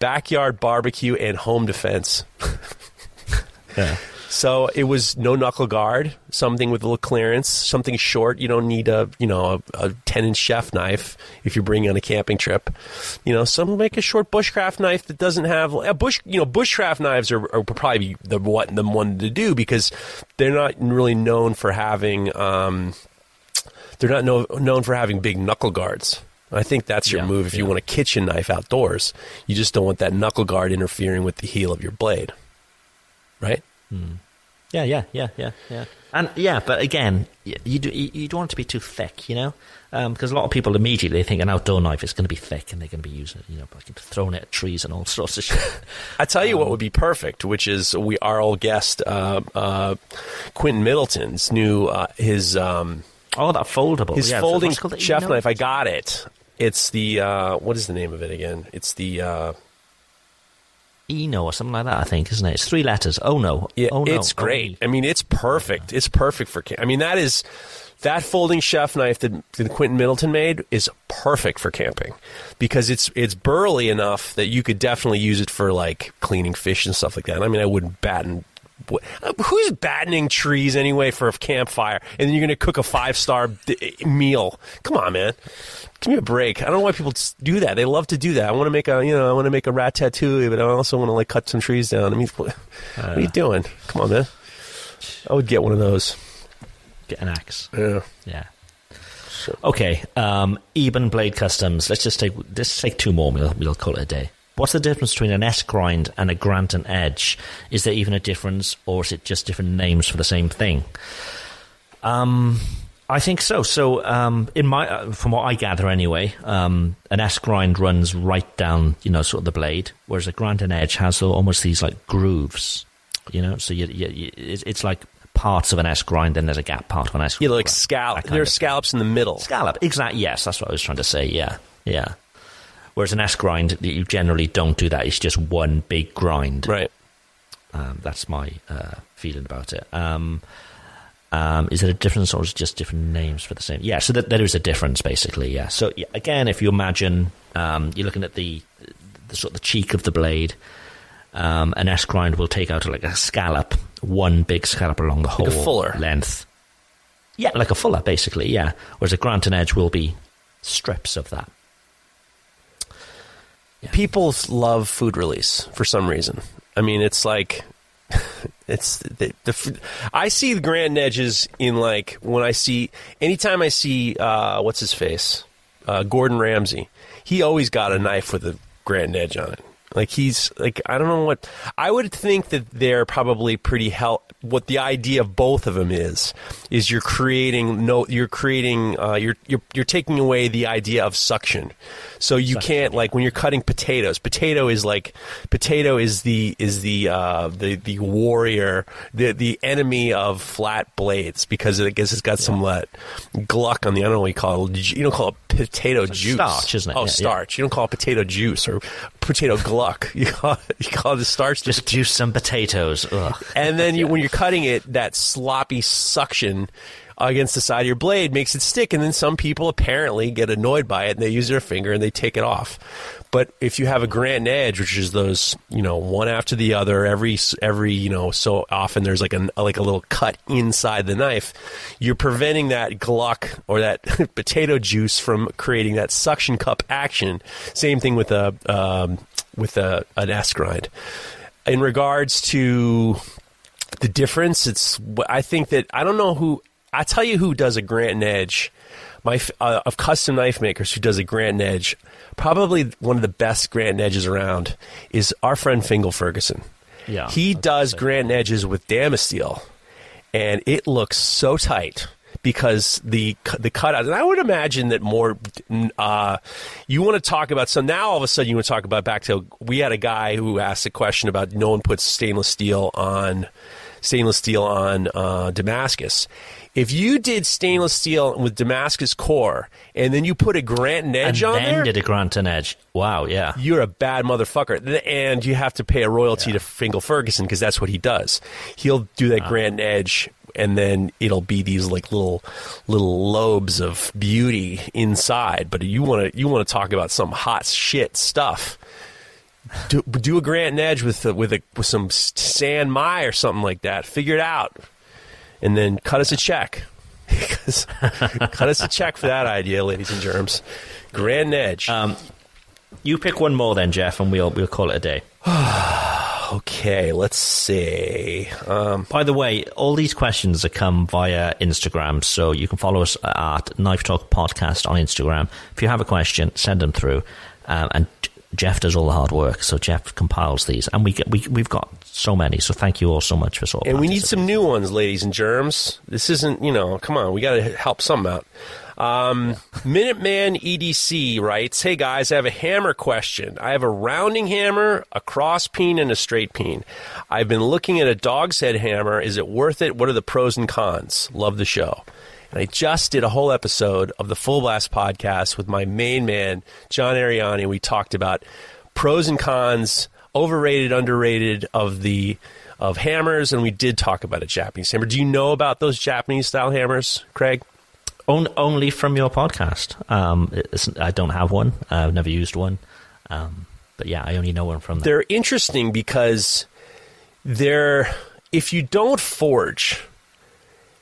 backyard barbecue and home defense." Yeah. So it was no knuckle guard, something with a little clearance, something short. You don't need a you know a, a ten inch chef knife if you're bringing on a camping trip. You know, some make a short bushcraft knife that doesn't have a bush. You know, bushcraft knives are, are probably the what the one to do because they're not really known for having. Um, they're not know, known for having big knuckle guards. I think that's your Yeah, move if you want a kitchen knife outdoors. You just don't want that knuckle guard interfering with the heel of your blade, right? Yeah, yeah, yeah, yeah, yeah. And yeah, but again, you do, you, don't want it to be too thick, you know, because a lot of people immediately think an outdoor knife is going to be thick and they're going to be using, it, you know, like throwing it at trees and all sorts of shit. I tell you Um, what would be perfect, which is we our old guest uh, uh, Quintin Middleton's new uh, his um, oh, that foldable, his yeah, folding what's it called? chef knife. I got it. It's the uh, what is the name of it again? It's the uh, Eno or something like that. I think, isn't it? It's three letters. Oh no, yeah. oh, no. it's great. I mean, it's perfect. It's perfect for. ca- I mean, that is that folding chef knife that, that Quintin Middleton made is perfect for camping because it's it's burly enough that you could definitely use it for like cleaning fish and stuff like that. I mean, I wouldn't batten. Uh, who's battening trees anyway for a campfire? And then you're going to cook a five star meal. Come on, man. Give me a break. I don't know why people do that. They love to do that. I want to make a, you know, I want to make a rat tattoo, but I also want to like cut some trees down. I mean, what, what are you doing? Come on, man. I would get one of those. Get an axe. Yeah. Yeah. Okay. Um, Eben Blade Customs. Let's just take let's take two more. We'll, we'll call it a day. What's the difference between an S grind and a Granton Edge? Is there even a difference, or is it just different names for the same thing? Um, I think so. So, um, in my, uh, from what I gather anyway, um, an S grind runs right down, you know, sort of the blade, whereas a Granton Edge has almost these like grooves, you know. So you, you, you, it's, like parts of an S grind, then there's a gap part of an S. Yeah, like scallop. There's of- scallops in the middle. Scallop, exactly. Yes, that's what I was trying to say. Yeah, yeah. Whereas an S grind, you generally don't do that. It's just one big grind. Right. Um, that's my uh, feeling about it. Um, um, is there a difference, or is it just different names for the same? Yeah, so that there is a difference, basically. Yeah. So yeah, again, if you imagine um, you're looking at the, the sort of the cheek of the blade, um, an S grind will take out like a scallop, one big scallop along the whole a fuller. length. Yeah, like a fuller, basically. Yeah. Whereas a Granton Edge will be strips of that. People love food release for some reason. I mean, it's like it's the, the I see the Grand Edges in like when I see anytime I see uh, what's his face uh, Gordon Ramsay. He always got a knife with a Grand Edge on it. Like he's like I don't know what I would think that they're probably pretty hel- what the idea of both of them is is you're creating no you're creating uh, you're you're you're taking away the idea of suction. So you can't like when you're cutting potatoes. Potato is like potato is the is the uh, the the warrior the the enemy of flat blades because I guess it's got some let gluck on the I don't know what you call it. You don't call it potato juice. starch, isn't it? Oh, Yeah, yeah. starch. You don't call it potato juice or potato gluck. You call it, you call it starch. Just juice some potatoes. Ugh. and then you, when you're cutting it, that sloppy suction against the side of your blade makes it stick. And then some people apparently get annoyed by it and they use their finger and they take it off. But if you have a Granton Edge, which is those, you know, one after the other, every every you know so often there's like a like a little cut inside the knife, you're preventing that gluck or that potato juice from creating that suction cup action. Same thing with a um, with a an S grind. In regards to the difference, it's I think that I don't know who I tell you who does a Granton Edge. My uh, of custom knife makers who does a Granton Edge, probably one of the best Granton Edges around is our friend Fingal Ferguson. Yeah, he does. Granton Edges with Damasteel, and it looks so tight because the the cutout. And I would imagine that more. Uh, you want to talk about so now all of a sudden you want to talk about back to we had a guy who asked a question about no one puts stainless steel on stainless steel on uh, Damascus. If you did stainless steel with Damascus core and then you put a Granton Edge and on then there, did a Granton Edge. Wow, yeah. you're a bad motherfucker. And you have to pay a royalty to Fingal Ferguson because that's what he does. He'll do that Grand Edge, and then it'll be these like little little lobes of beauty inside. But you want to you want to talk about some hot shit stuff. Do, do a Grant Edge with a, with a with some San Mai or something like that. Figure it out, and then cut us a check. Cut us a check for that idea, ladies and germs. Grand Edge. You pick one more then, Jeff, and we'll we'll call it a day. Okay, let's see. Um, By the way, all these questions have come via Instagram, so you can follow us at Knife Talk Podcast on Instagram. If you have a question, send them through, um, and Jeff does all the hard work. So Jeff compiles these, and we get we we've got so many. So thank you all so much for sort and we need some new ones, ladies and germs. This isn't, you know, come on, we got to help some out. Um, Minuteman EDC writes, "Hey guys, I have a hammer question. I have a rounding hammer, a cross peen, and a straight peen. I've been looking at a dog's head hammer. Is it worth it? What are the pros and cons? Love the show." And I just did a whole episode of the Full Blast podcast with my main man, John Ariani. We talked about pros and cons, overrated, underrated of the of hammers, and we did talk about a Japanese hammer. Do you know about those Japanese style hammers, Craig? On, only from your podcast. Um, I don't have one. I've never used one. Um, but yeah, I only know one from there. They're interesting because they're if you don't forge,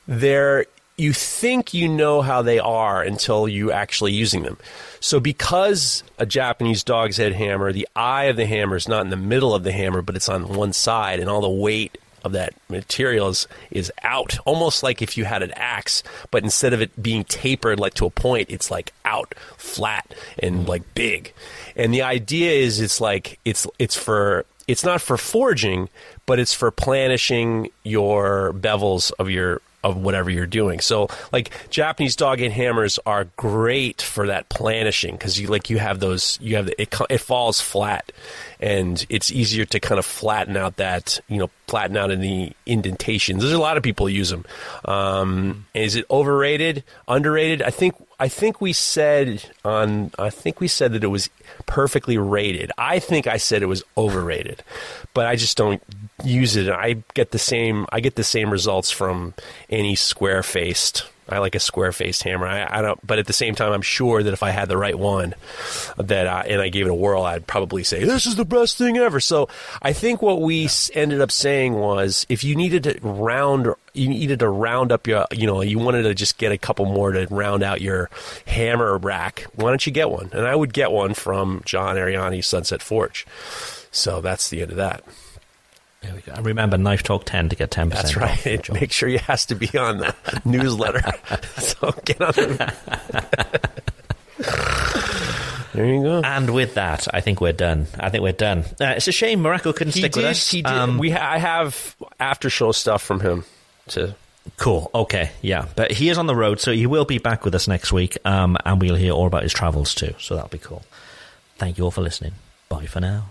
they're you think you know how they are until you actually using them. So because a Japanese dog's head hammer, the eye of the hammer is not in the middle of the hammer, but it's on one side, and all the weight of that material is is out, almost like if you had an axe, but instead of it being tapered like to a point, it's like out, flat, and like big. And the idea is, it's like it's it's for it's not for forging, but it's for planishing your bevels of your of whatever you're doing. So like Japanese dog gate hammers are great for that planishing because you like you have those you have the, it it falls flat and it's easier to kind of flatten out that you know flatten out any indentations. There's a lot of people use them. Um, is it overrated, underrated? I think I think we said on I think we said that it was perfectly rated. I think I said it was overrated, but I just don't use it. I get the same I get the same results from any square faced. I like a square faced hammer. I, I don't, but at the same time, I'm sure that if I had the right one, that I, and I gave it a whirl, I'd probably say this is the best thing ever. So I think what we s ended up saying was, if you needed to round, you needed to round up your, you know, you wanted to just get a couple more to round out your hammer rack. Why don't you get one? And I would get one from John Ariani's Sunset Forge. So that's the end of that. There we go. And remember, Knife Talk 10 to get 10%. That's right. Make sure you has to be on the newsletter. so get on. The... there you go. And with that, I think we're done. I think we're done. Uh, it's a shame Mareko couldn't He stick did. with us. He did. Um, we ha- I have after show stuff from him. To Cool. Okay. Yeah. But he is on the road, so he will be back with us next week, um, and we'll hear all about his travels too. So that'll be cool. Thank you all for listening. Bye for now.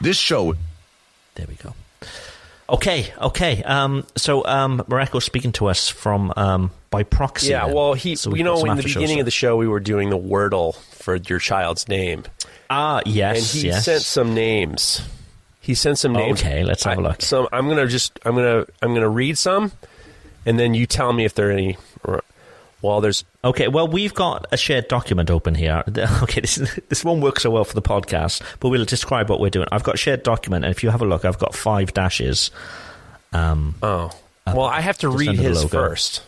This show There we go. Okay. Okay. Um, so um, Mareko's speaking to us from um, by proxy. yeah. then. Well, he. So we've you know, in the after-show beginning of the show, we were doing the Wordle for your child's name, ah yes and he yes. sent some names. He sent some names. Okay, let's have a look. So I'm gonna just I'm gonna I'm gonna read some, and then you tell me if there are any. Well, there's Okay, well, we've got a shared document open here. Okay, this this won't work so well for the podcast, but we'll describe what we're doing. I've got a shared document, and if you have a look, I've got five dashes. Um, oh well, I have to read his logo. first.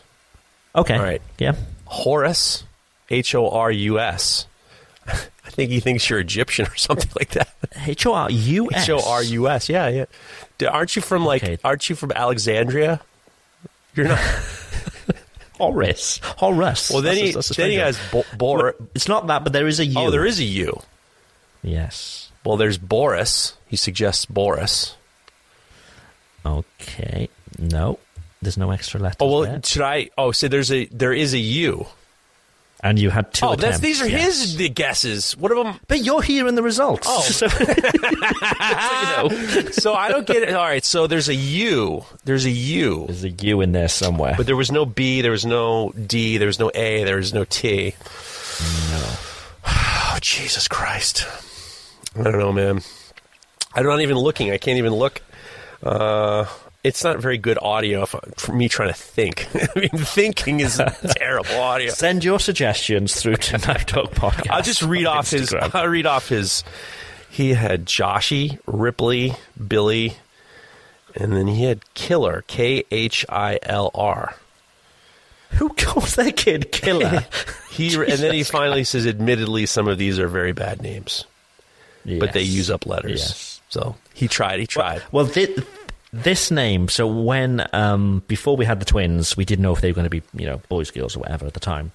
okay, All right. yeah. Horus, H O R U S. I think he thinks you're Egyptian or something like that. H O R U S. H O R U S. Yeah, yeah. Aren't you from like? Okay. Aren't you from Alexandria? You're not. Horus. Horus. Well, then That's a- he that's a then he has. Bo- Bor. It's not that, but there is a U. Oh, there is a U. Yes. Well, there's Boris. He suggests Boris. Okay. No, there's no extra letters. Oh well, there. should I? Oh, so there's a there is a U. and you had two. oh, that's attempts, these are yes. his the guesses. What of them? But you're hearing the results. Oh. So- you know. so I don't get it. All right, so there's a U. There's a U. There's a U in there somewhere. But there was no B, there was no D, there was no A, there was no T. no. Oh, Jesus Christ. I don't know, man. I'm not even looking. I can't even look. Uh, it's not very good audio if, for me trying to think. I mean, thinking is terrible audio. Send your suggestions through to Knife Talk Podcast. I'll just read off his. I'll read off his. He had Joshy, Ripley, Billy, and then he had Killer, K H I L R. Who calls that kid Killer? He and then he finally says, "Admittedly, some of these are very bad names, but they use up letters." Yes. So he tried. He tried. Well, thi- this name. So when um, before we had the twins, we didn't know if they were going to be you know boys, girls, or whatever at the time.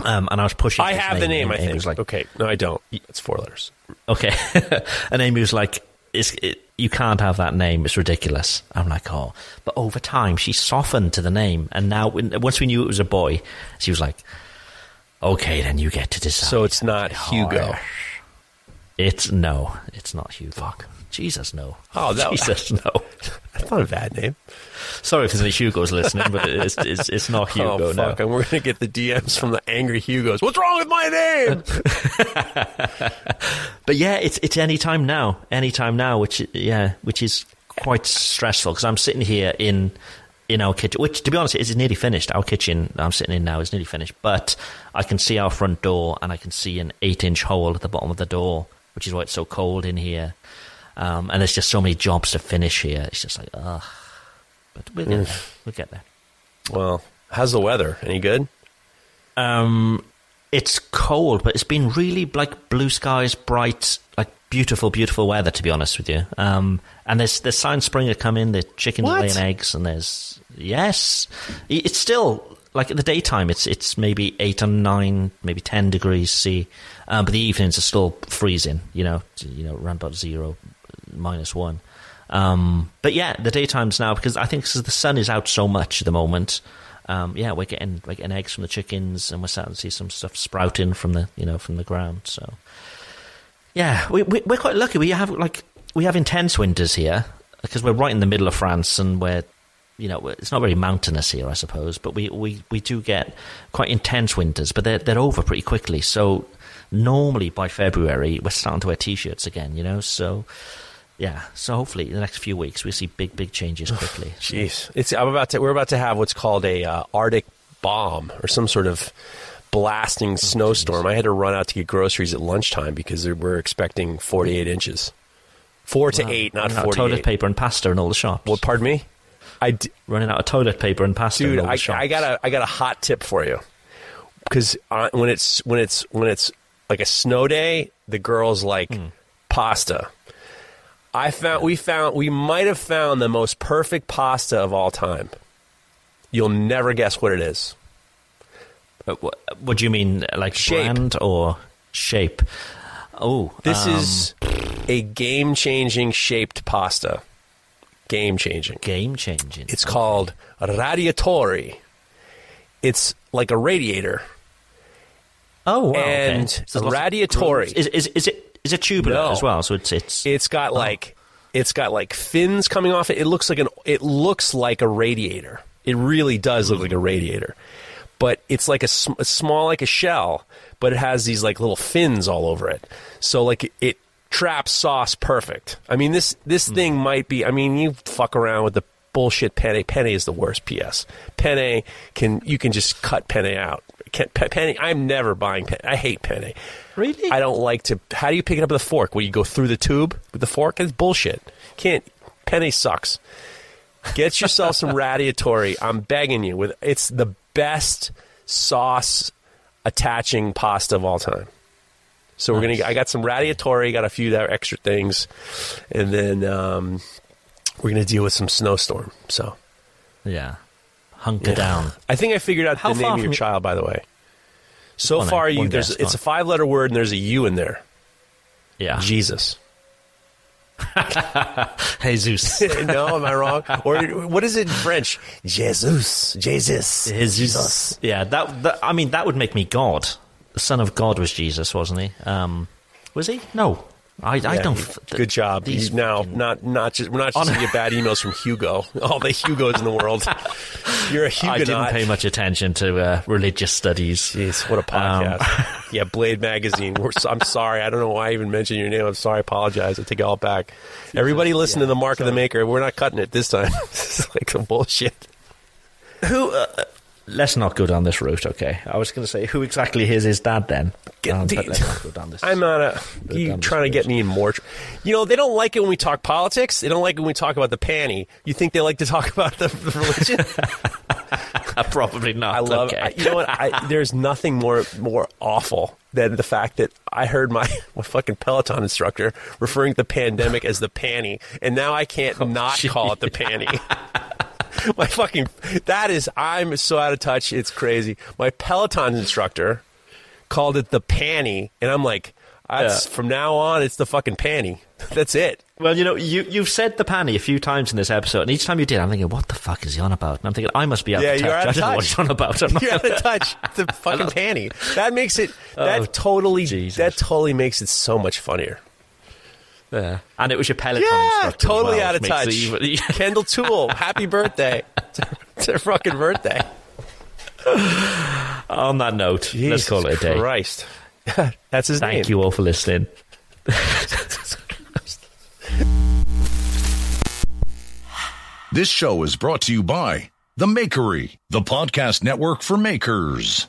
Um, and I was pushing. I have the name. I think. was like, okay, no, I don't. It's four letters. okay, and Amy was like, it's, it, "You can't have that name. It's ridiculous." I'm like, "Oh," but over time, she softened to the name, and now when, once we knew it was a boy, she was like, "Okay, then you get to decide." So it's not Hugo. It's no, it's not Hugo. Fuck. Jesus, no. Oh, that- Jesus, no. That's not a bad name. Sorry if there's any Hugos listening, but it's it's, it's not oh, Hugo. oh fuck! no. And we're gonna get the DMs from the angry Hugos. What's wrong with my name? But yeah, it's it's any time now, any time now, which yeah, which is quite stressful because I'm sitting here in in our kitchen, which to be honest is nearly finished. Our kitchen I'm sitting in now is nearly finished, but I can see our front door and I can see an eight inch hole at the bottom of the door, which is why it's so cold in here. Um, and there's just so many jobs to finish here. It's just like ugh. But we'll get there. We'll get there. well, how's the weather? Any good? Um, it's cold, but it's been really like blue skies, bright, like beautiful, beautiful weather. To be honest with you, um, and there's there's signs spring are coming. The chickens What? laying eggs, and there's yes, it's still like in the daytime. It's it's maybe eight or nine, maybe ten degrees C, um, but the evenings are still freezing. You know, you know, around about zero, minus one. Um, but yeah, the daytimes now because I think 'cause the sun is out so much at the moment. Um, yeah, we're getting we're getting eggs from the chickens, and we're starting to see some stuff sprouting from the you know from the ground. So yeah, we, we we're quite lucky. We have like we have intense winters here because we're right in the middle of France, and we're you know it's not very mountainous here, I suppose. But we, we, we do get quite intense winters, but they're they're over pretty quickly. So normally by February we're starting to wear t-shirts again. You know, so yeah. So hopefully in the next few weeks we see big big changes quickly. Jeez, it's I'm about to. We're about to have what's called a uh, Arctic bomb or some sort of blasting snowstorm. I had to run out to get groceries at lunchtime because we're expecting 48 inches, four to eight, not Running out of 48. toilet paper and pasta in all the shops. Well, pardon me. I d- Running out of toilet paper and pasta dude, in all the I, shops. I got a I got a hot tip for you because uh, when it's when it's when it's like a snow day, the girls like Hmm. pasta. I found we found we might have found the most perfect pasta of all time. You'll never guess what it is. Uh, What, what do you mean, like Shape. brand or shape? Oh, This um, is a game changing shaped pasta. Game changing. game changing. It's called radiatori. It's like a radiator. oh, wow, and okay. So there's lots of radiatori. Is, is is it is it tubular No. as well? So it's it's It's got Oh. like it's got like fins coming off it. It looks like an it looks like a radiator. It really does look hmm. like a radiator. But it's like a, sm- it's small like a shell, but it has these like little fins all over it. So like it traps sauce perfect. I mean this this hmm. thing might be I mean you fuck around with the bullshit penne. Penne is the worst PS. Penne can you can just cut penne out. Can, pe- penne I'm never buying penne. I hate penne. Really? I don't like to. How do you pick it up with a fork? Where you go through the tube with the fork? It's bullshit. Can't. Penny sucks. Get yourself some radiatori. I'm begging you. With it's the best sauce attaching pasta of all time. So we're gonna. I got some radiatori. Got a few extra things, and then um, we're gonna deal with some snowstorm. So yeah, hunker down. I think I figured out How the name of your from- child. By the way, so One far name, you one there's guess, it's a five letter word and there's a U in there. Yeah, Jesus. Jesus. no, am I wrong? Or what is it in French? Jesus, Jesus, Jesus. Yeah, that, that. I mean, that would make me God. The Son of God was Jesus, wasn't he? Um, was he? No, I, I don't. Good job. These These now, fucking- not not just we're not just gonna get bad emails from Hugo. All the Hugos in the world. You're a Huguenot. I didn't pay much attention to uh, religious studies. Jeez, what a Um, podcast. yeah, Blade Magazine. We're, I'm sorry. I don't know why I even mentioned your name. I'm sorry. I apologize. I take it all back. Everybody listen to the Mark of the Maker. We're not cutting it this time. this is like some bullshit. Who? Uh, let's not go down this route. Okay, I was going to say who exactly is his dad then. Um, but let's not go down this. I'm not a. You trying to get me in more? tr- You know, they don't like it when we talk politics. They don't like it when we talk about the panty. You think they like to talk about the, the religion? Probably not. I love. Okay. I, you know what? I, there's nothing more more awful than the fact that I heard my, my fucking Peloton instructor referring to the pandemic as the panty, and now I can't not call it the panty. my fucking that is I'm so out of touch. It's crazy. My Peloton instructor called it the panty, and I'm like, that's, Yeah. from now on, it's the fucking panty. That's it. Well, you know, you, you've said the panty a few times in this episode, and each time you did, I'm thinking, what the fuck is he on about? And I'm thinking, I must be out Yeah, of touch. you're out I of don't know what touch. he's on about. I'm You're out of touch. The fucking panty. That makes it. That Oh, totally. Jesus. That totally makes it so much funnier. Yeah. And it was your Peloton Yeah, totally well, out of which makes touch. even- Kendall Toole, happy birthday! It's her fucking birthday. on that note, let's call it a day. Christ, that's his name. Thank you all for listening. This show is brought to you by The Makery, the podcast network for makers.